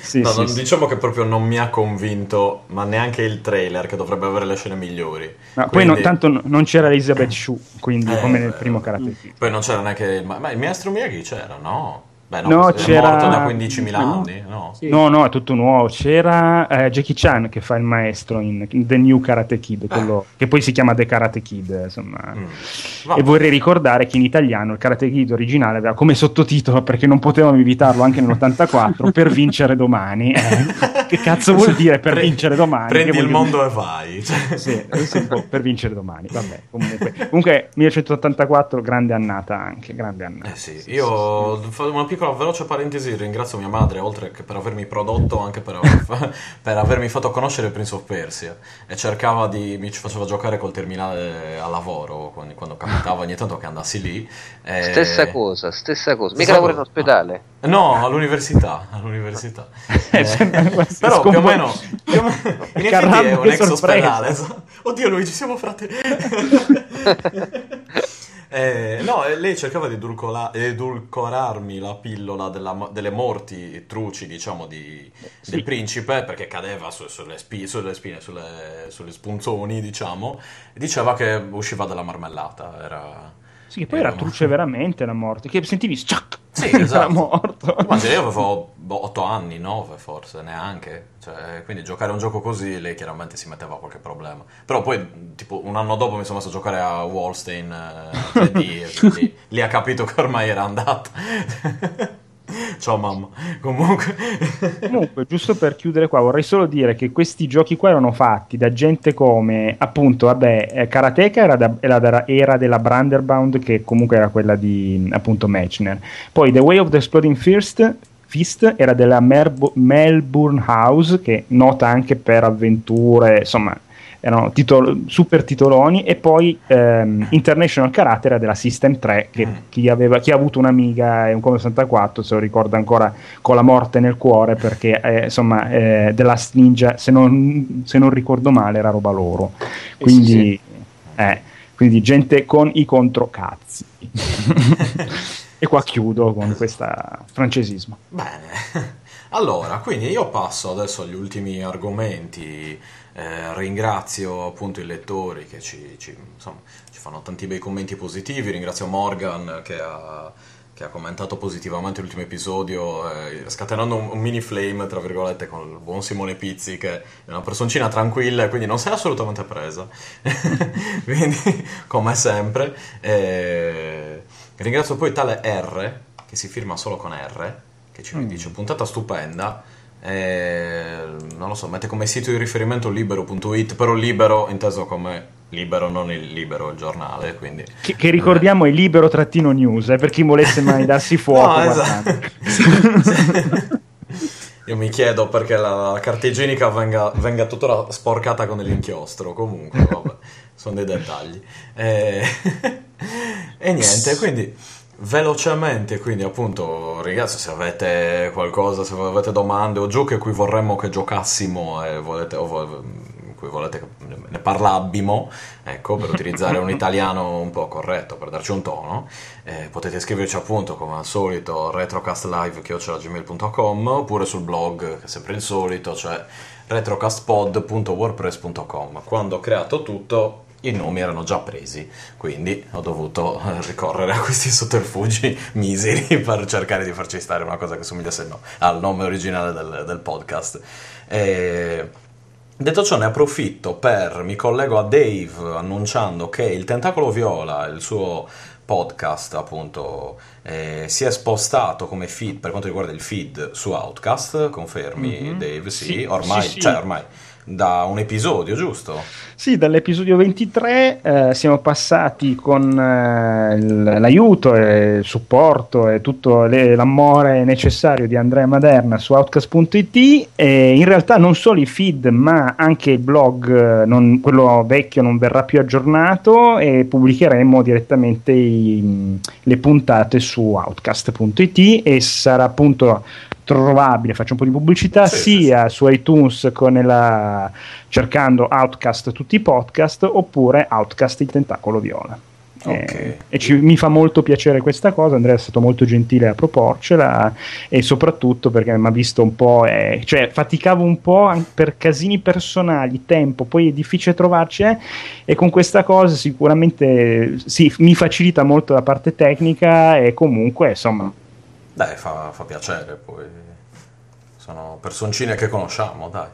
[SPEAKER 1] sì, no, non, diciamo che proprio non mi ha convinto, ma neanche il trailer, che dovrebbe avere le scene migliori.
[SPEAKER 4] Ma quindi... poi non, tanto non c'era Elizabeth Shue, quindi eh, come nel primo Karate Kid.
[SPEAKER 1] Poi non c'era neanche... Ma, ma il maestro Miyagi c'era, no?
[SPEAKER 4] Beh, no, no c'era...
[SPEAKER 1] morto da 15.000 anni, no?
[SPEAKER 4] Sì. No, no, è tutto nuovo. C'era eh, Jackie Chan che fa il maestro in, The New Karate Kid, quello, eh. che poi si chiama The Karate Kid, insomma. Mm. E vorrei ricordare che in italiano il Karate Kid originale aveva come sottotitolo, perché non potevamo evitarlo anche nell'84, per vincere domani. Eh. che cazzo vuol dire per Pre- vincere domani?
[SPEAKER 1] Prendi il mondo dire... e vai.
[SPEAKER 4] sì, sì, per vincere domani, vabbè. Comunque, comunque 1984, grande annata anche, grande annata.
[SPEAKER 1] Eh sì, io faccio una piccola veloce parentesi, ringrazio mia madre, oltre che per avermi prodotto, anche per, aver, per avermi fatto conoscere Prince of Persia. E cercava di, mi faceva giocare col terminale a lavoro, quando, quando capitava ogni tanto che andassi lì.
[SPEAKER 3] E... Stessa cosa, stessa cosa. Mica lavoro in ospedale.
[SPEAKER 1] No, all'università, all'università. eh, però più o meno, più o meno in è un ex ospedale. Oddio Luigi, siamo fratelli. Eh, no, lei cercava di edulcola- edulcorarmi la pillola della, delle morti truci, diciamo, di, sì. del principe, perché cadeva su, sulle, spi- sulle, spine, sulle, sulle spunzoni, diciamo, diceva che usciva dalla marmellata. Era
[SPEAKER 4] sì, che poi era, era truce veramente la morte, che sentivi sciac,
[SPEAKER 1] sì, esatto. morto. Immagino io avevo 8 anni, 9 forse, neanche. Cioè, quindi giocare un gioco così, lei chiaramente si metteva qualche problema. Però poi, tipo, un anno dopo mi sono messo a giocare a Wallstein eh, 3D, e lì ha capito che ormai era andata. Ciao mamma. Comunque.
[SPEAKER 4] Comunque, giusto per chiudere qua, vorrei solo dire che questi giochi qua erano fatti da gente come, appunto, vabbè, eh, Karateka era, da, era, era della Branderbound, che comunque era quella di, appunto, Mechner. Poi The Way of the Exploding First Fist era della Merbo- Melbourne House, che nota anche per avventure, insomma, erano titolo, super titoloni e poi ehm, International Karate era della System 3 che mm. chi, aveva, chi, ha avuto un'amiga e un Commodore 64 se lo ricorda ancora con la morte nel cuore perché eh, insomma eh, The Last Ninja se non, se non, ricordo male era roba loro quindi, sì, sì. Eh, quindi gente con i controcazzi e qua chiudo con questo francesismo
[SPEAKER 1] bene allora quindi io passo adesso agli ultimi argomenti Eh, ringrazio appunto i lettori che ci, ci, insomma, ci fanno tanti bei commenti positivi, ringrazio Morgan che ha che ha commentato positivamente l'ultimo episodio, eh, scatenando un, un, mini flame, tra virgolette, con il buon Simone Pizzi, che è una personcina tranquilla e quindi non si è assolutamente presa. quindi, come sempre. Eh, ringrazio poi tale R, che si firma solo con R, che ci mm. dice puntata stupenda. Eh, non lo so, mette come sito di riferimento libero.it, però libero inteso come Libero, non il Libero, il giornale, quindi...
[SPEAKER 4] Che, che ricordiamo è libero-news, eh, per chi volesse mai darsi fuoco. no, esatto.
[SPEAKER 1] Io mi chiedo perché la, la carta igienica venga, venga, tuttora sporcata con dell'inchiostro, comunque, vabbè, sono dei dettagli. E, e niente, quindi velocemente, quindi appunto, ragazzi, se avete qualcosa, se avete domande o giochi a cui vorremmo che giocassimo e volete... O, cui volete che ne parlabbimo, ecco, per utilizzare un italiano un po' corretto, per darci un tono, eh, potete scriverci appunto come al solito retrocastlive.gmail.com oppure sul blog, che è sempre il solito, cioè retrocastpod.wordpress.com. Quando ho creato tutto i nomi erano già presi, quindi ho dovuto eh, ricorrere a questi sotterfugi miseri per cercare di farci stare una cosa che somigliasse no, al nome originale del, del podcast. E Detto ciò, ne approfitto per mi collego a Dave annunciando che il Tentacolo Viola, il suo podcast, appunto, eh, si è spostato come feed per quanto riguarda il feed su Outcast. Confermi, mm-hmm. Dave? Sì, sì ormai, sì, sì. Cioè, ormai da un episodio, giusto?
[SPEAKER 4] Sì, dall'episodio 23 eh, siamo passati con eh, l'aiuto e il supporto e tutto le, l'amore necessario di Andrea Maderna su Outcast.it e in realtà non solo i feed ma anche il blog, non, quello vecchio non verrà più aggiornato e pubblicheremo direttamente i, le puntate su Outcast.it e sarà appunto trovabile, faccio un po' di pubblicità, sì, sia sì, su iTunes la, cercando Outcast tutti i podcast oppure Outcast il tentacolo viola. Okay. Eh, e ci, mi fa molto piacere questa cosa. Andrea è stato molto gentile a proporcela e soprattutto perché mi ha visto un po', eh, cioè faticavo un po' per casini personali, tempo, poi è difficile trovarci eh, e con questa cosa sicuramente sì, mi facilita molto la parte tecnica e comunque insomma
[SPEAKER 1] dai, fa, fa piacere, poi sono personcine che conosciamo, dai.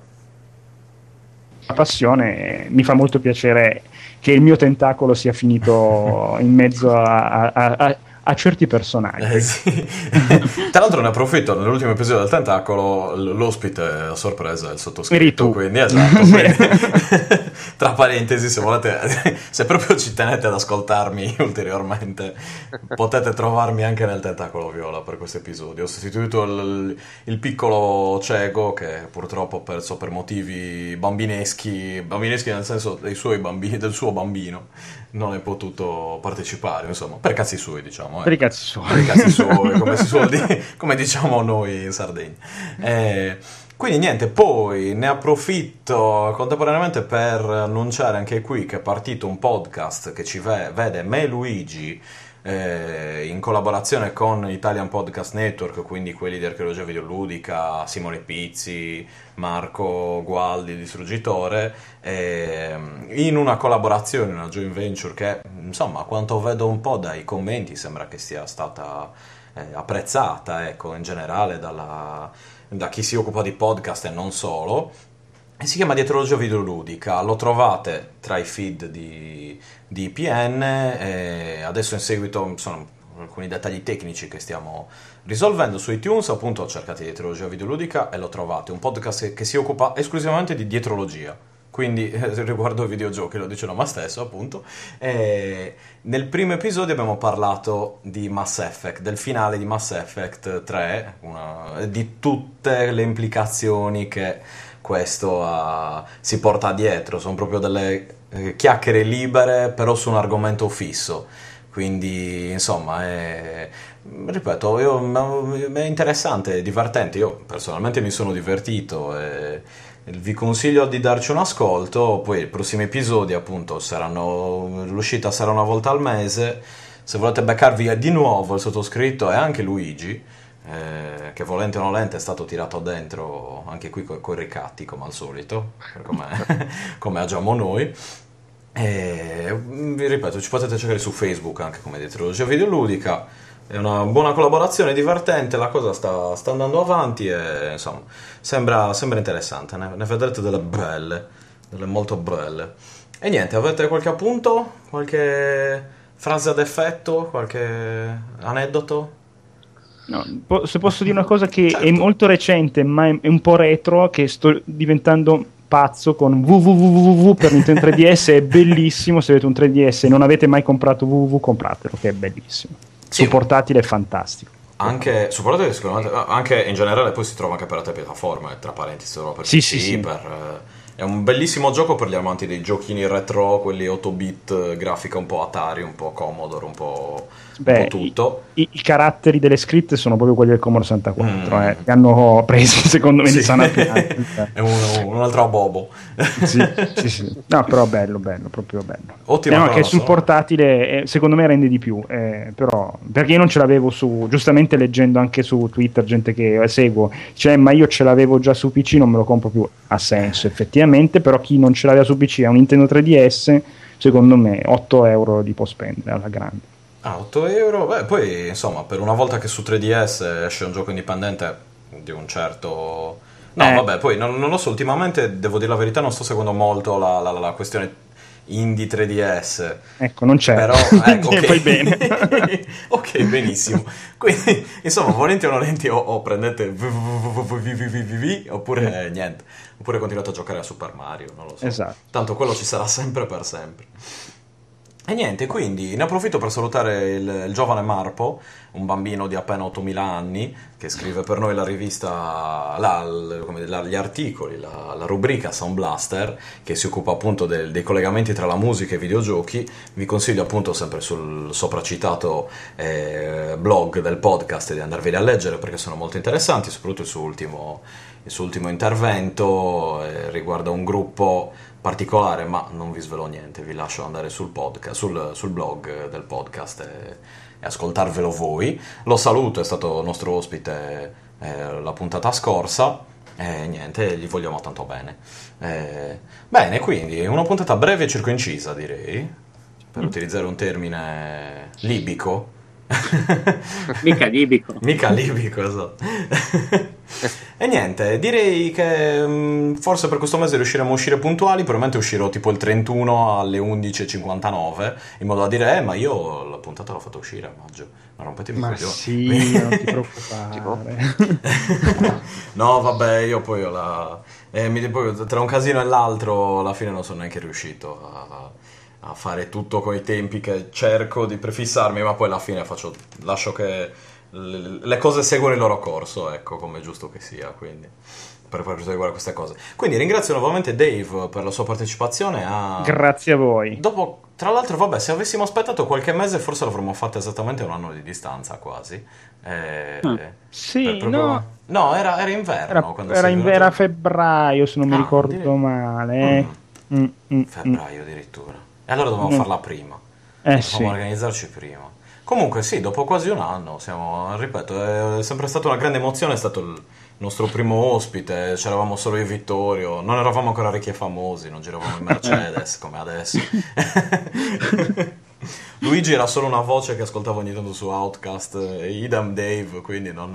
[SPEAKER 4] La passione mi fa molto piacere che il mio tentacolo sia finito in mezzo a, a, a a certi personaggi. Eh, sì.
[SPEAKER 1] Tra l'altro ne approfitto, nell'ultimo episodio del Tentacolo l'ospite a sorpresa è il sottoscritto, quindi esatto, quindi, tra parentesi se volete, se proprio ci tenete ad ascoltarmi ulteriormente, potete trovarmi anche nel Tentacolo Viola per questo episodio. Ho sostituito il, il piccolo cieco che purtroppo ho perso per motivi bambineschi, bambineschi nel senso dei suoi bambini, del suo bambino, non è potuto partecipare, insomma, per cazzi suoi diciamo.
[SPEAKER 4] Eh. Per i cazzi suoi.
[SPEAKER 1] Per i cazzi suoi, come, di, come, diciamo noi in Sardegna. Eh, quindi niente, poi ne approfitto contemporaneamente per annunciare anche qui che è partito un podcast che ci vede me e Luigi eh, in collaborazione con Italian Podcast Network, quindi quelli di archeologia videoludica, Simone Pizzi, Marco Gualdi, distruggitore, eh, in una collaborazione, una joint venture che insomma a quanto vedo un po' dai commenti sembra che sia stata eh, apprezzata ecco, in generale dalla, da chi si occupa di podcast e non solo si chiama Dietrologia Videoludica, lo trovate tra i feed di, di IPN, adesso in seguito sono alcuni dettagli tecnici che stiamo risolvendo su iTunes, appunto cercate Dietrologia Videoludica e lo trovate, un podcast che si occupa esclusivamente di dietrologia, quindi riguardo ai videogiochi, lo dice Noma stesso appunto. E nel primo episodio abbiamo parlato di Mass Effect, del finale di Mass Effect 3, una, di tutte le implicazioni che questo uh, si porta dietro, sono proprio delle eh, chiacchiere libere però su un argomento fisso, quindi insomma è, ripeto, io, è interessante, è divertente, io personalmente mi sono divertito e vi consiglio di darci un ascolto, poi i prossimi episodi appunto saranno, l'uscita sarà una volta al mese, se volete beccarvi di nuovo il sottoscritto e anche Luigi, eh, che volente o nolente è stato tirato dentro anche qui con i ricatti come al solito, come, come agiamo noi. E vi ripeto, ci potete cercare su Facebook anche come dietrologia videoludica. È una buona collaborazione, divertente, la cosa sta, sta andando avanti e insomma sembra, sembra interessante. Ne, ne vedrete delle belle, delle molto belle. E niente, avete qualche appunto? Qualche frase ad effetto? Qualche aneddoto?
[SPEAKER 4] No, se posso dire una cosa che certo. è molto recente, ma è un po' retro, che sto diventando pazzo con www per Nintendo 3DS, è bellissimo, se avete un 3DS e non avete mai comprato www, compratelo, che è bellissimo. Sì. Su portatile è fantastico.
[SPEAKER 1] Anche su portatile sicuramente, anche in generale poi si trova anche per altre piattaforme, tra parentesi, solo per
[SPEAKER 4] sì, PC, sì, sì.
[SPEAKER 1] per... Eh, è un bellissimo gioco per gli amanti dei giochini retro, quelli 8 bit, grafica un po' Atari, un po' Commodore, un po', Beh, un po tutto.
[SPEAKER 4] I, I, caratteri delle scritte sono proprio quelli del Commodore 64, mm. eh, che hanno presi secondo me sì. di sana
[SPEAKER 1] È un, un, altro bobo.
[SPEAKER 4] Sì, sì, sì. No, però bello, bello, proprio bello. Ottimo. No, che sul portatile eh, secondo me rende di più, eh, però perché io non ce l'avevo su, giustamente leggendo anche su Twitter gente che seguo, cioè ma io ce l'avevo già su PC, non me lo compro più, ha senso effettivamente, però chi non ce l'aveva su PC ha un Nintendo 3DS, secondo me 8 euro li può spendere alla grande.
[SPEAKER 1] Ah, 8 euro? Beh, poi insomma, per una volta che su 3DS esce un gioco indipendente di un certo... No, eh. vabbè, poi non, non, lo so, ultimamente devo dire la verità, non sto seguendo molto la, la, la questione indie 3DS.
[SPEAKER 4] Ecco, non c'è.
[SPEAKER 1] Però, ecco,
[SPEAKER 4] okay. poi bene.
[SPEAKER 1] ok, benissimo. Quindi, insomma, volenti o nolenti o, o prendete VVVVVV oppure niente. Oppure continuate a giocare a Super Mario, non lo so.
[SPEAKER 4] Esatto.
[SPEAKER 1] Tanto quello ci sarà sempre per sempre. E niente, quindi ne approfitto per salutare il, il, giovane Marpo, un bambino di appena 8.000 anni, che scrive per noi la rivista, la, la, gli articoli, la, la, rubrica Sound Blaster, che si occupa appunto del, dei collegamenti tra la musica e i videogiochi. Vi consiglio appunto sempre sul sopracitato eh, blog del podcast di andarveli a leggere perché sono molto interessanti, soprattutto il suo ultimo, il suo ultimo intervento eh, riguarda un gruppo particolare, ma non vi svelo niente, vi lascio andare sul, podcast, sul, sul blog del podcast e, e, ascoltarvelo voi. Lo saluto, è stato nostro ospite eh, la puntata scorsa e niente, gli vogliamo tanto bene. Eh, bene, quindi una puntata breve e circoincisa, direi, per mm. utilizzare un termine libico.
[SPEAKER 2] Mica libico.
[SPEAKER 1] Mica libico, esatto. E niente, direi che um, forse per questo mese riusciremo a uscire puntuali, probabilmente uscirò tipo il 31 alle 11.59, in modo da dire, eh, ma io la puntata l'ho fatta uscire a maggio. Non rompetemi
[SPEAKER 4] ma coglioni. sì, non ti preoccupare.
[SPEAKER 1] no, vabbè, io poi ho la... Eh, mi, poi, tra un casino e l'altro alla fine non sono neanche riuscito a a fare tutto con i tempi che cerco di prefissarmi, ma poi alla fine faccio, lascio che le cose seguono il loro corso, ecco, come è giusto che sia, quindi per quanto riguarda queste cose. Quindi ringrazio nuovamente Dave per la sua partecipazione. A...
[SPEAKER 4] Grazie a voi.
[SPEAKER 1] Dopo, tra l'altro, vabbè, se avessimo aspettato qualche mese, forse l'avremmo fatto esattamente un anno di distanza, quasi. Eh,
[SPEAKER 4] ah, sì, proprio...
[SPEAKER 1] no. No, era, era inverno.
[SPEAKER 4] Era, era, in, era febbraio, se non mi ah, ricordo dire... male. Eh.
[SPEAKER 1] Mm. Mm, mm, febbraio addirittura. E allora dovevamo mm. farla prima.
[SPEAKER 4] Eh,
[SPEAKER 1] dovevamo
[SPEAKER 4] sì.
[SPEAKER 1] organizzarci prima. Comunque sì, dopo quasi un anno, siamo, ripeto, è sempre stata una grande emozione, è stato il nostro primo ospite, c'eravamo solo io e Vittorio, non eravamo ancora ricchi e famosi, non giravamo in Mercedes come adesso. Luigi era solo una voce che ascoltavo ogni tanto su Outcast e idem Dave, quindi non,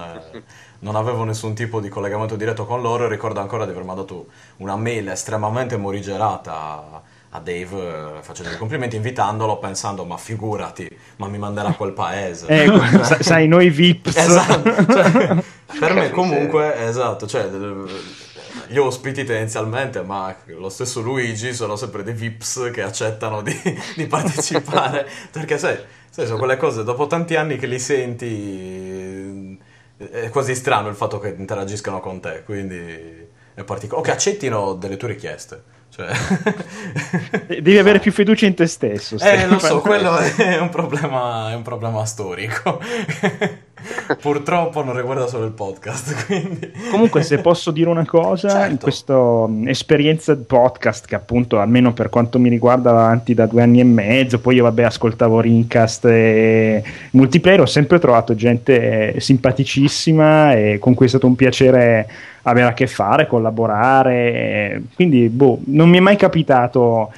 [SPEAKER 1] non, avevo nessun tipo di collegamento diretto con loro. Ricordo ancora di aver mandato una mail estremamente morigerata a Dave eh, facendo i complimenti, invitandolo, pensando, ma figurati, ma mi manderà a quel paese.
[SPEAKER 4] Eh, sai, noi VIPs.
[SPEAKER 1] Esatto, cioè, per me comunque, esatto, cioè, gli ospiti tendenzialmente, ma lo stesso Luigi, sono sempre dei VIPs che accettano di, di partecipare, perché sai, sai, sono quelle cose, dopo tanti anni che li senti, è quasi strano il fatto che interagiscano con te, quindi è particolare, o che accettino delle tue richieste. Cioè...
[SPEAKER 4] Devi avere più fiducia in te stesso.
[SPEAKER 1] Eh, lo so, quello è un problema, è un problema storico. Purtroppo non riguarda solo il podcast. Quindi...
[SPEAKER 4] Comunque, se posso dire una cosa,
[SPEAKER 1] Certo.
[SPEAKER 4] in questa esperienza podcast, che appunto almeno per quanto mi riguarda va avanti da due anni e mezzo, poi io vabbè ascoltavo Rincast e multiplayer, ho sempre trovato gente eh, simpaticissima e con cui è stato un piacere avere a che fare, collaborare. eh, Quindi, boh, non mi è mai capitato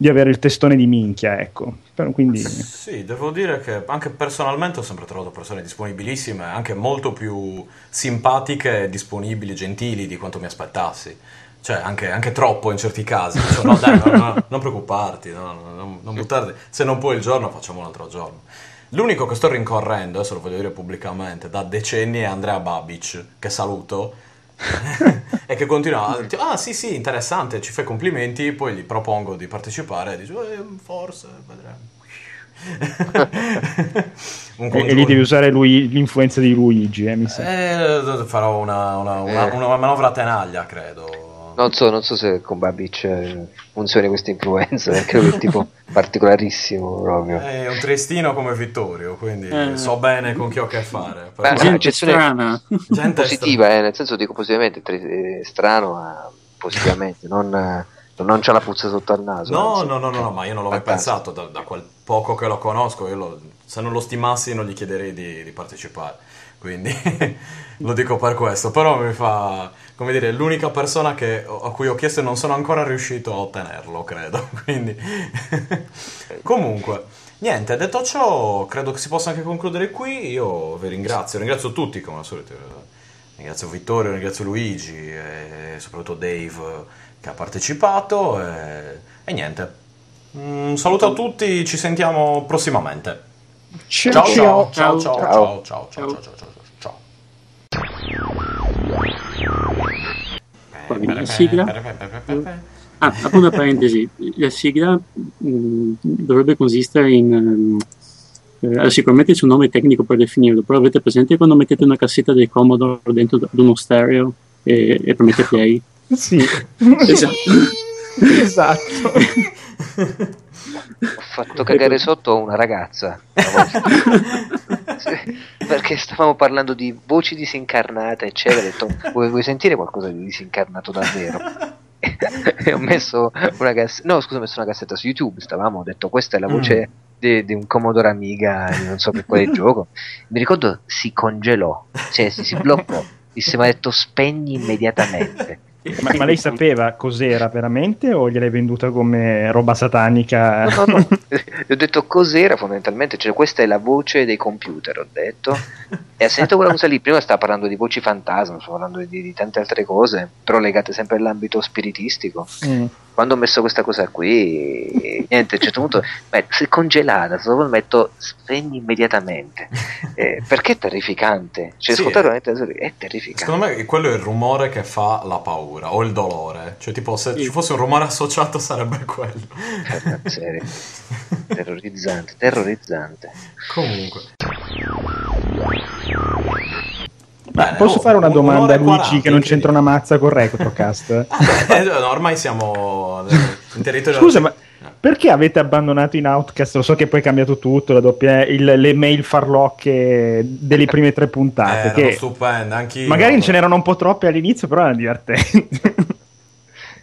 [SPEAKER 4] di avere il testone di minchia, ecco. Però, quindi...
[SPEAKER 1] Sì, devo dire che anche personalmente ho sempre trovato persone disponibilissime, anche molto più simpatiche, disponibili, gentili di quanto mi aspettassi. Cioè, anche, anche troppo in certi casi. Cioè, no, dai, no, no, non preoccuparti, no, no, non, non buttarti. Se non puoi il giorno, facciamo un altro giorno. L'unico che sto rincorrendo, adesso lo voglio dire pubblicamente, da decenni è Andrea Babic, che saluto, e che continua a dire, ah sì sì, interessante, ci fai complimenti, poi gli propongo di partecipare e dice, "Eh, forse, vedremo. Un
[SPEAKER 4] E, e lì devi usare lui, l'influenza di Luigi, eh, mi sa.
[SPEAKER 1] eh, farò una, una, una,
[SPEAKER 3] Eh.
[SPEAKER 1] una manovra a tenaglia, credo.
[SPEAKER 3] Non so, non so se con Babic eh, funzioni questa influenza, perché lui è un tipo particolarissimo proprio.
[SPEAKER 1] È un triestino come Vittorio, quindi
[SPEAKER 2] Eh.
[SPEAKER 1] so bene con chi ho a che fare.
[SPEAKER 3] Beh,
[SPEAKER 1] Però-
[SPEAKER 3] sì.
[SPEAKER 2] Gente
[SPEAKER 3] accezione-
[SPEAKER 2] strana.
[SPEAKER 1] gente
[SPEAKER 3] Positiva, eh, nel senso dico positivamente, tri- eh, strano, ma positivamente, non, eh, non c'ha la puzza sotto al naso.
[SPEAKER 1] No, no, no, no, no, ma io non l'ho mai pensato da, da quel poco che lo conosco. Io lo- se non lo stimassi, non gli chiederei di, di partecipare. Quindi lo dico per questo. Però mi fa, come dire, l'unica persona che- a cui ho chiesto e non sono ancora riuscito a ottenerlo, credo. Quindi, comunque, niente, detto ciò, credo che si possa anche concludere qui. Io vi ringrazio, ringrazio tutti come al solito. Ringrazio Vittorio, ringrazio Luigi e soprattutto Dave che ha partecipato. E, e niente. Un saluto a tutti, ci sentiamo prossimamente. Ciao ciao ciao ciao ciao ciao ciao ciao ciao ciao
[SPEAKER 2] viene la sigla. Ah, apro una parentesi, la sigla mh, dovrebbe consistere in... ehm, eh, sicuramente c'è un nome tecnico per definirlo, però avete presente quando mettete una cassetta del Commodore dentro ad uno stereo e, e premete play?
[SPEAKER 4] Sì,
[SPEAKER 2] Esatto.
[SPEAKER 4] esatto.
[SPEAKER 3] Ho fatto cagare sotto una ragazza una perché stavamo parlando di voci disincarnate, eccetera. Ho detto, vuoi, vuoi sentire qualcosa di disincarnato davvero? e ho messo una cassetta, no, scusa, ho messo una cassetta su YouTube. Stavamo, ho detto, questa è la voce di, di un Commodore Amiga, non so per quale gioco. Mi ricordo si congelò, cioè si, si bloccò. Mi ha detto, spegni immediatamente.
[SPEAKER 4] Ma, ma lei sapeva cos'era veramente o gliel'hai venduta come roba satanica?
[SPEAKER 3] No, no, no. Gli ho detto cos'era fondamentalmente, cioè questa è la voce dei computer, ho detto. E ha sentito quella cosa lì, prima stava parlando di voci fantasma, stava parlando di, di tante altre cose, però legate sempre all'ambito spiritistico.
[SPEAKER 4] Mm.
[SPEAKER 3] Quando ho messo questa cosa qui, niente, a un certo punto, beh, si è congelata, solo metto spegni immediatamente. Eh, perché è terrificante? Cioè,
[SPEAKER 1] Sì,
[SPEAKER 3] ascoltare
[SPEAKER 1] è-
[SPEAKER 3] veramente è terrificante.
[SPEAKER 1] Secondo me quello è il rumore che fa la paura o il dolore. Cioè, tipo, se
[SPEAKER 2] Sì.
[SPEAKER 1] ci fosse un rumore associato sarebbe quello.
[SPEAKER 3] Terrorizzante, terrorizzante.
[SPEAKER 1] Comunque. Bene,
[SPEAKER 4] posso
[SPEAKER 1] oh,
[SPEAKER 4] fare una
[SPEAKER 1] un-
[SPEAKER 4] domanda a Luigi
[SPEAKER 1] 40,
[SPEAKER 4] che non c'entra una mazza con Retrocast?
[SPEAKER 1] Eh, no, ormai siamo in territorio.
[SPEAKER 4] Scusa, ma perché avete abbandonato in Outcast? Lo so che poi è cambiato tutto, la doppia, il- le mail farlocche delle prime tre puntate.
[SPEAKER 1] Eh,
[SPEAKER 4] che
[SPEAKER 1] erano stupende, anch'io.
[SPEAKER 4] magari ce n'erano un po' troppe all'inizio, però erano divertenti.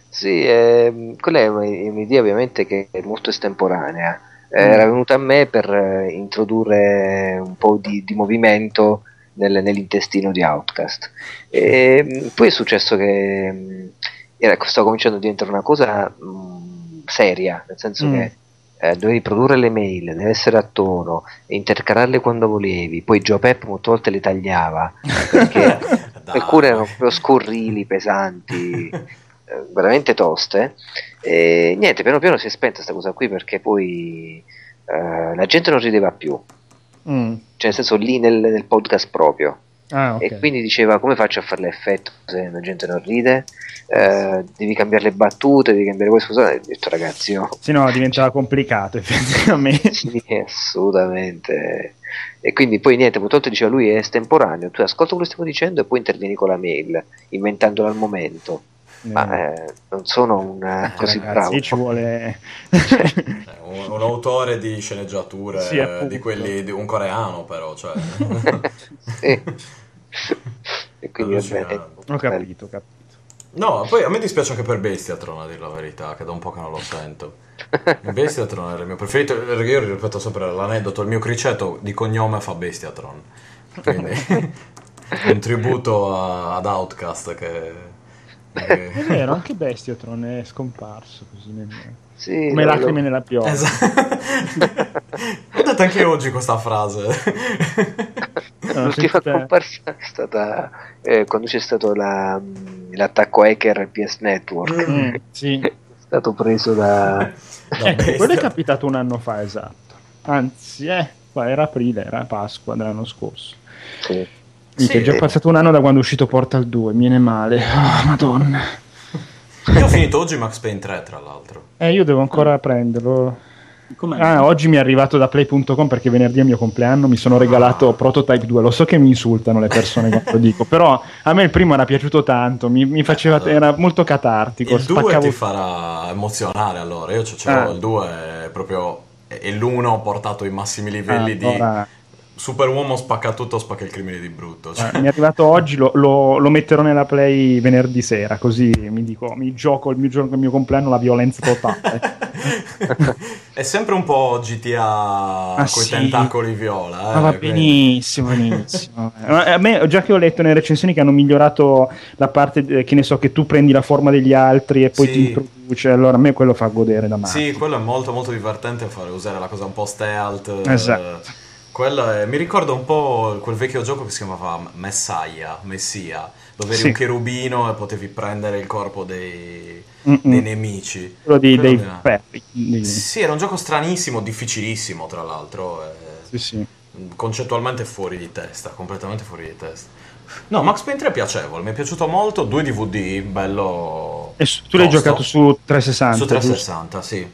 [SPEAKER 3] Sì, ehm, quella è un'idea ovviamente che è molto estemporanea. Eh, Era venuta a me per eh, introdurre un po' di, di movimento nel- nell'intestino di Outcast. E, mh, poi è successo che mh, era, stava cominciando a diventare una cosa mh, seria, nel senso
[SPEAKER 4] Mm.
[SPEAKER 3] che eh, dovevi produrre le mail, deve essere a tono, intercalarle quando volevi, poi Joe Pep molte volte le tagliava perché alcune erano proprio scorrili, pesanti, eh, veramente toste. E niente, piano piano si è spenta questa cosa qui perché poi eh, la gente non rideva più,
[SPEAKER 4] Mm.
[SPEAKER 3] Cioè nel senso lì nel, nel podcast proprio.
[SPEAKER 4] Ah, ok.
[SPEAKER 3] E quindi diceva come faccio a fare l'effetto se la gente non ride? Eh, devi cambiare le battute, devi cambiare questo. E Ho detto ragazzi, no,
[SPEAKER 4] Sì, no, diventava complicato effettivamente.
[SPEAKER 3] sì, assolutamente. E quindi poi niente, purtroppo diceva lui è estemporaneo, tu ascolta quello che stiamo dicendo e poi intervieni con la mail, inventandola al momento. Ma eh, non sono un eh, così
[SPEAKER 4] Ragazzi,
[SPEAKER 3] bravo.
[SPEAKER 4] ci vuole...
[SPEAKER 1] Eh, un, un autore di sceneggiature
[SPEAKER 4] Sì,
[SPEAKER 1] eh, di quelli di un coreano però cioè
[SPEAKER 3] Sì. e quindi va bene.
[SPEAKER 1] Allucinante.
[SPEAKER 4] ho capito, ho capito.
[SPEAKER 1] no poi a me dispiace anche per Bestiatron a dire la verità che da un po' che non lo sento Bestiatron era il mio preferito io ripeto sempre l'aneddoto il mio criceto di cognome fa Bestiatron quindi un tributo a- ad Outcast che,
[SPEAKER 4] È vero, anche Bestiatron è scomparso così nel...
[SPEAKER 3] Sì,
[SPEAKER 4] come
[SPEAKER 3] lo-
[SPEAKER 4] lacrime nella pioggia.
[SPEAKER 1] Esatto. Detto anche oggi questa frase.
[SPEAKER 4] No,
[SPEAKER 3] L'ultima
[SPEAKER 4] sentite-
[SPEAKER 3] comparsa è stata eh, quando c'è stato la- l'attacco hacker al PS Network.
[SPEAKER 4] Mm, sì.
[SPEAKER 3] È stato preso da...
[SPEAKER 1] Da
[SPEAKER 4] Ecco, quello è capitato un anno fa, esatto. Anzi, eh, qua era aprile, era Pasqua dell'anno scorso.
[SPEAKER 3] Sì.
[SPEAKER 1] Sì.
[SPEAKER 4] è già passato un anno da quando è uscito Portal 2, mi viene male. Oh, madonna.
[SPEAKER 1] Io ho finito oggi Max Payne 3, tra l'altro.
[SPEAKER 4] Eh, io devo ancora prenderlo.
[SPEAKER 2] Com'è?
[SPEAKER 4] Ah, oggi mi è arrivato da play.com perché venerdì è il mio compleanno, mi sono regalato
[SPEAKER 1] Ah.
[SPEAKER 4] Prototype 2. Lo so che mi insultano le persone quando lo dico, però a me il primo era piaciuto tanto, mi, mi faceva, era molto catartico.
[SPEAKER 1] Il 2
[SPEAKER 4] spaccavo-
[SPEAKER 1] ti farà emozionare allora. Io ce l'ho,
[SPEAKER 4] Ah.
[SPEAKER 1] il 2 è proprio. E l'1 portato ai massimi livelli
[SPEAKER 4] Ah,
[SPEAKER 1] di
[SPEAKER 4] allora-
[SPEAKER 1] Superuomo spacca tutto, spacca il crimine di brutto. Cioè,
[SPEAKER 4] Eh, mi è arrivato oggi, lo, lo- lo metterò nella play venerdì sera, così mi dico, mi gioco il mio giorno il mio compleanno la violenza totale.
[SPEAKER 1] è sempre un po' GTA con i
[SPEAKER 4] sì.
[SPEAKER 1] tentacoli viola. Eh,
[SPEAKER 4] Ma va
[SPEAKER 1] quindi-
[SPEAKER 4] benissimo, benissimo. Ma A me, già che ho letto nelle recensioni che hanno migliorato la parte, eh, che ne so, che tu prendi la forma degli altri e poi
[SPEAKER 1] Sì.
[SPEAKER 4] ti introduce, allora a me quello fa godere da male.
[SPEAKER 1] Sì, quello è molto molto divertente fare usare la cosa un po' stealth. eh, Quello è- mi ricorda un po' quel vecchio gioco che si chiamava Messiah, Messia, dove eri
[SPEAKER 4] Sì.
[SPEAKER 1] un cherubino e potevi prendere il corpo dei, dei nemici.
[SPEAKER 4] Quello di
[SPEAKER 1] Quello mi-
[SPEAKER 4] Perry. Di-
[SPEAKER 1] Sì, era un gioco stranissimo, difficilissimo tra l'altro. eh,
[SPEAKER 4] Sì, sì.
[SPEAKER 1] concettualmente fuori di testa, completamente fuori di testa. No, Max Payne 3 è piacevole, mi è piaciuto molto, 2 DVD, bello...
[SPEAKER 4] E su- tu l'hai giocato su 360?
[SPEAKER 1] Su
[SPEAKER 4] giusto?
[SPEAKER 1] 360, sì.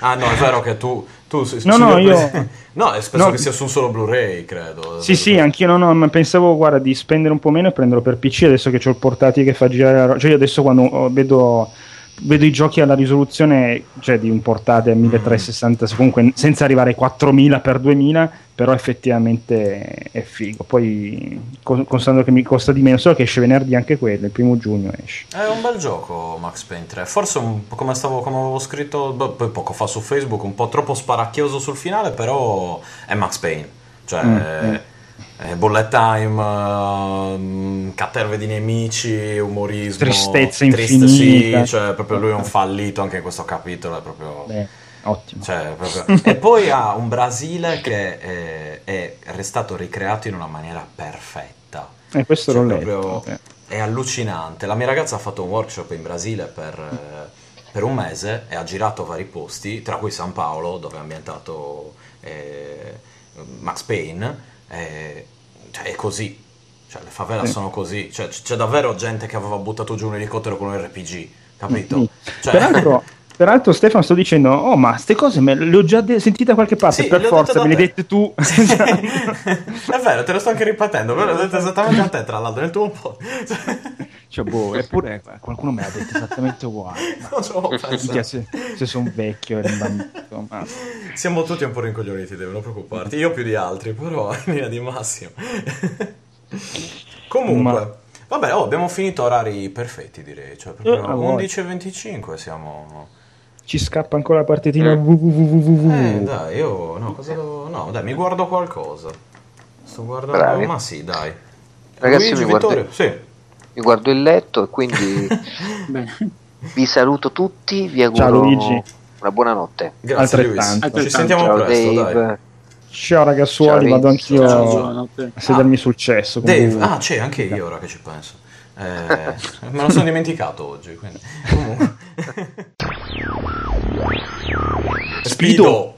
[SPEAKER 1] Ah no, è vero che tu... tu su-
[SPEAKER 4] No, no, io-
[SPEAKER 1] No, penso
[SPEAKER 4] No.
[SPEAKER 1] che sia su un solo Blu-ray, credo.
[SPEAKER 4] Sì, sì, anch'io no, no, ma pensavo, guarda, di spendere un po' meno e prenderlo per PC adesso che ho il portatile che fa girare la ro- Cioè io adesso quando vedo, vedo i giochi alla risoluzione, cioè di un portatile a 1360, comunque senza arrivare ai 4000 x 2000, però effettivamente è figo. Poi, co- considerando che mi costa di meno, solo che esce venerdì anche quello, il primo giugno esce.
[SPEAKER 1] È un bel gioco Max Payne 3, forse un po' come, stavo, come avevo scritto beh, poi poco fa su Facebook, un po' troppo sparacchioso sul finale, però è Max Payne. Cioè,
[SPEAKER 4] Mm,
[SPEAKER 1] è- è bullet time, ehm, caterve di nemici, umorismo,
[SPEAKER 4] Tristezza
[SPEAKER 1] triste,
[SPEAKER 4] infinita.
[SPEAKER 1] sì, cioè proprio lui è un fallito anche in questo capitolo, è proprio...
[SPEAKER 4] Beh, ottimo.
[SPEAKER 1] Cioè, proprio- E poi ha un Brasile che eh, è restato ricreato in una maniera perfetta.
[SPEAKER 4] E questo
[SPEAKER 1] Cioè,
[SPEAKER 4] l'ho letto.
[SPEAKER 1] proprio-
[SPEAKER 4] eh.
[SPEAKER 1] È allucinante. La mia ragazza ha fatto un workshop in Brasile per, eh, per un mese e ha girato vari posti, tra cui San Paolo, dove è ambientato eh, Max Payne. Eh, cioè, è così. Cioè, le favela
[SPEAKER 4] Sì.
[SPEAKER 1] sono così. Cioè, c'è davvero gente che aveva buttato giù un elicottero con un RPG, capito? Cioè-
[SPEAKER 4] Peraltro, peraltro, Stefano, sto dicendo, oh, ma ste cose me le ho già de- sentite da qualche parte,
[SPEAKER 1] Sì,
[SPEAKER 4] per forza, me le hai
[SPEAKER 1] te.
[SPEAKER 4] dette tu.
[SPEAKER 1] è vero, te lo sto anche ripetendo, però l'ho detto esattamente a te, tra l'altro, nel tuo po'.
[SPEAKER 4] Cioè, boh, eppure qualcuno me l'ha detto esattamente uguale. Ma
[SPEAKER 1] Non pensato.
[SPEAKER 4] minchia, se, se sono vecchio e rimbambito, ma...
[SPEAKER 1] Siamo tutti un po' rincoglioniti, devi non preoccuparti. Io più di altri, però in linea di massimo. Comunque,
[SPEAKER 4] Ma-
[SPEAKER 1] vabbè, oh, abbiamo finito orari perfetti, direi. Cioè, proprio
[SPEAKER 4] Eh, a voglia.
[SPEAKER 1] 11.25 siamo...
[SPEAKER 4] ci scappa ancora la partitina www.
[SPEAKER 1] Eh, dai, io... No, cosa devo... No, dai, mi guardo qualcosa. Sto guardando...
[SPEAKER 3] Bravi.
[SPEAKER 1] Ma sì, dai.
[SPEAKER 3] Ragazzi,
[SPEAKER 1] Luigi,
[SPEAKER 3] mi guardo-
[SPEAKER 1] Vittorio, sì.
[SPEAKER 3] Mi guardo il letto e quindi vi saluto tutti, vi auguro
[SPEAKER 4] Ciao, Luigi.
[SPEAKER 3] una buona notte.
[SPEAKER 1] Grazie, Luis.
[SPEAKER 4] Altrettanto.
[SPEAKER 1] Ci sentiamo
[SPEAKER 3] Ciao
[SPEAKER 1] presto,
[SPEAKER 3] Dave.
[SPEAKER 1] dai.
[SPEAKER 4] Ciao ragazzuoli,
[SPEAKER 3] Ciao,
[SPEAKER 4] vado anch'io
[SPEAKER 1] Ciao,
[SPEAKER 4] a sedermi sul cesso.
[SPEAKER 1] Dave, ah, c'è anche io ora che ci penso. Eh, me lo sono dimenticato oggi. Quindi. Comunque.
[SPEAKER 4] スピード。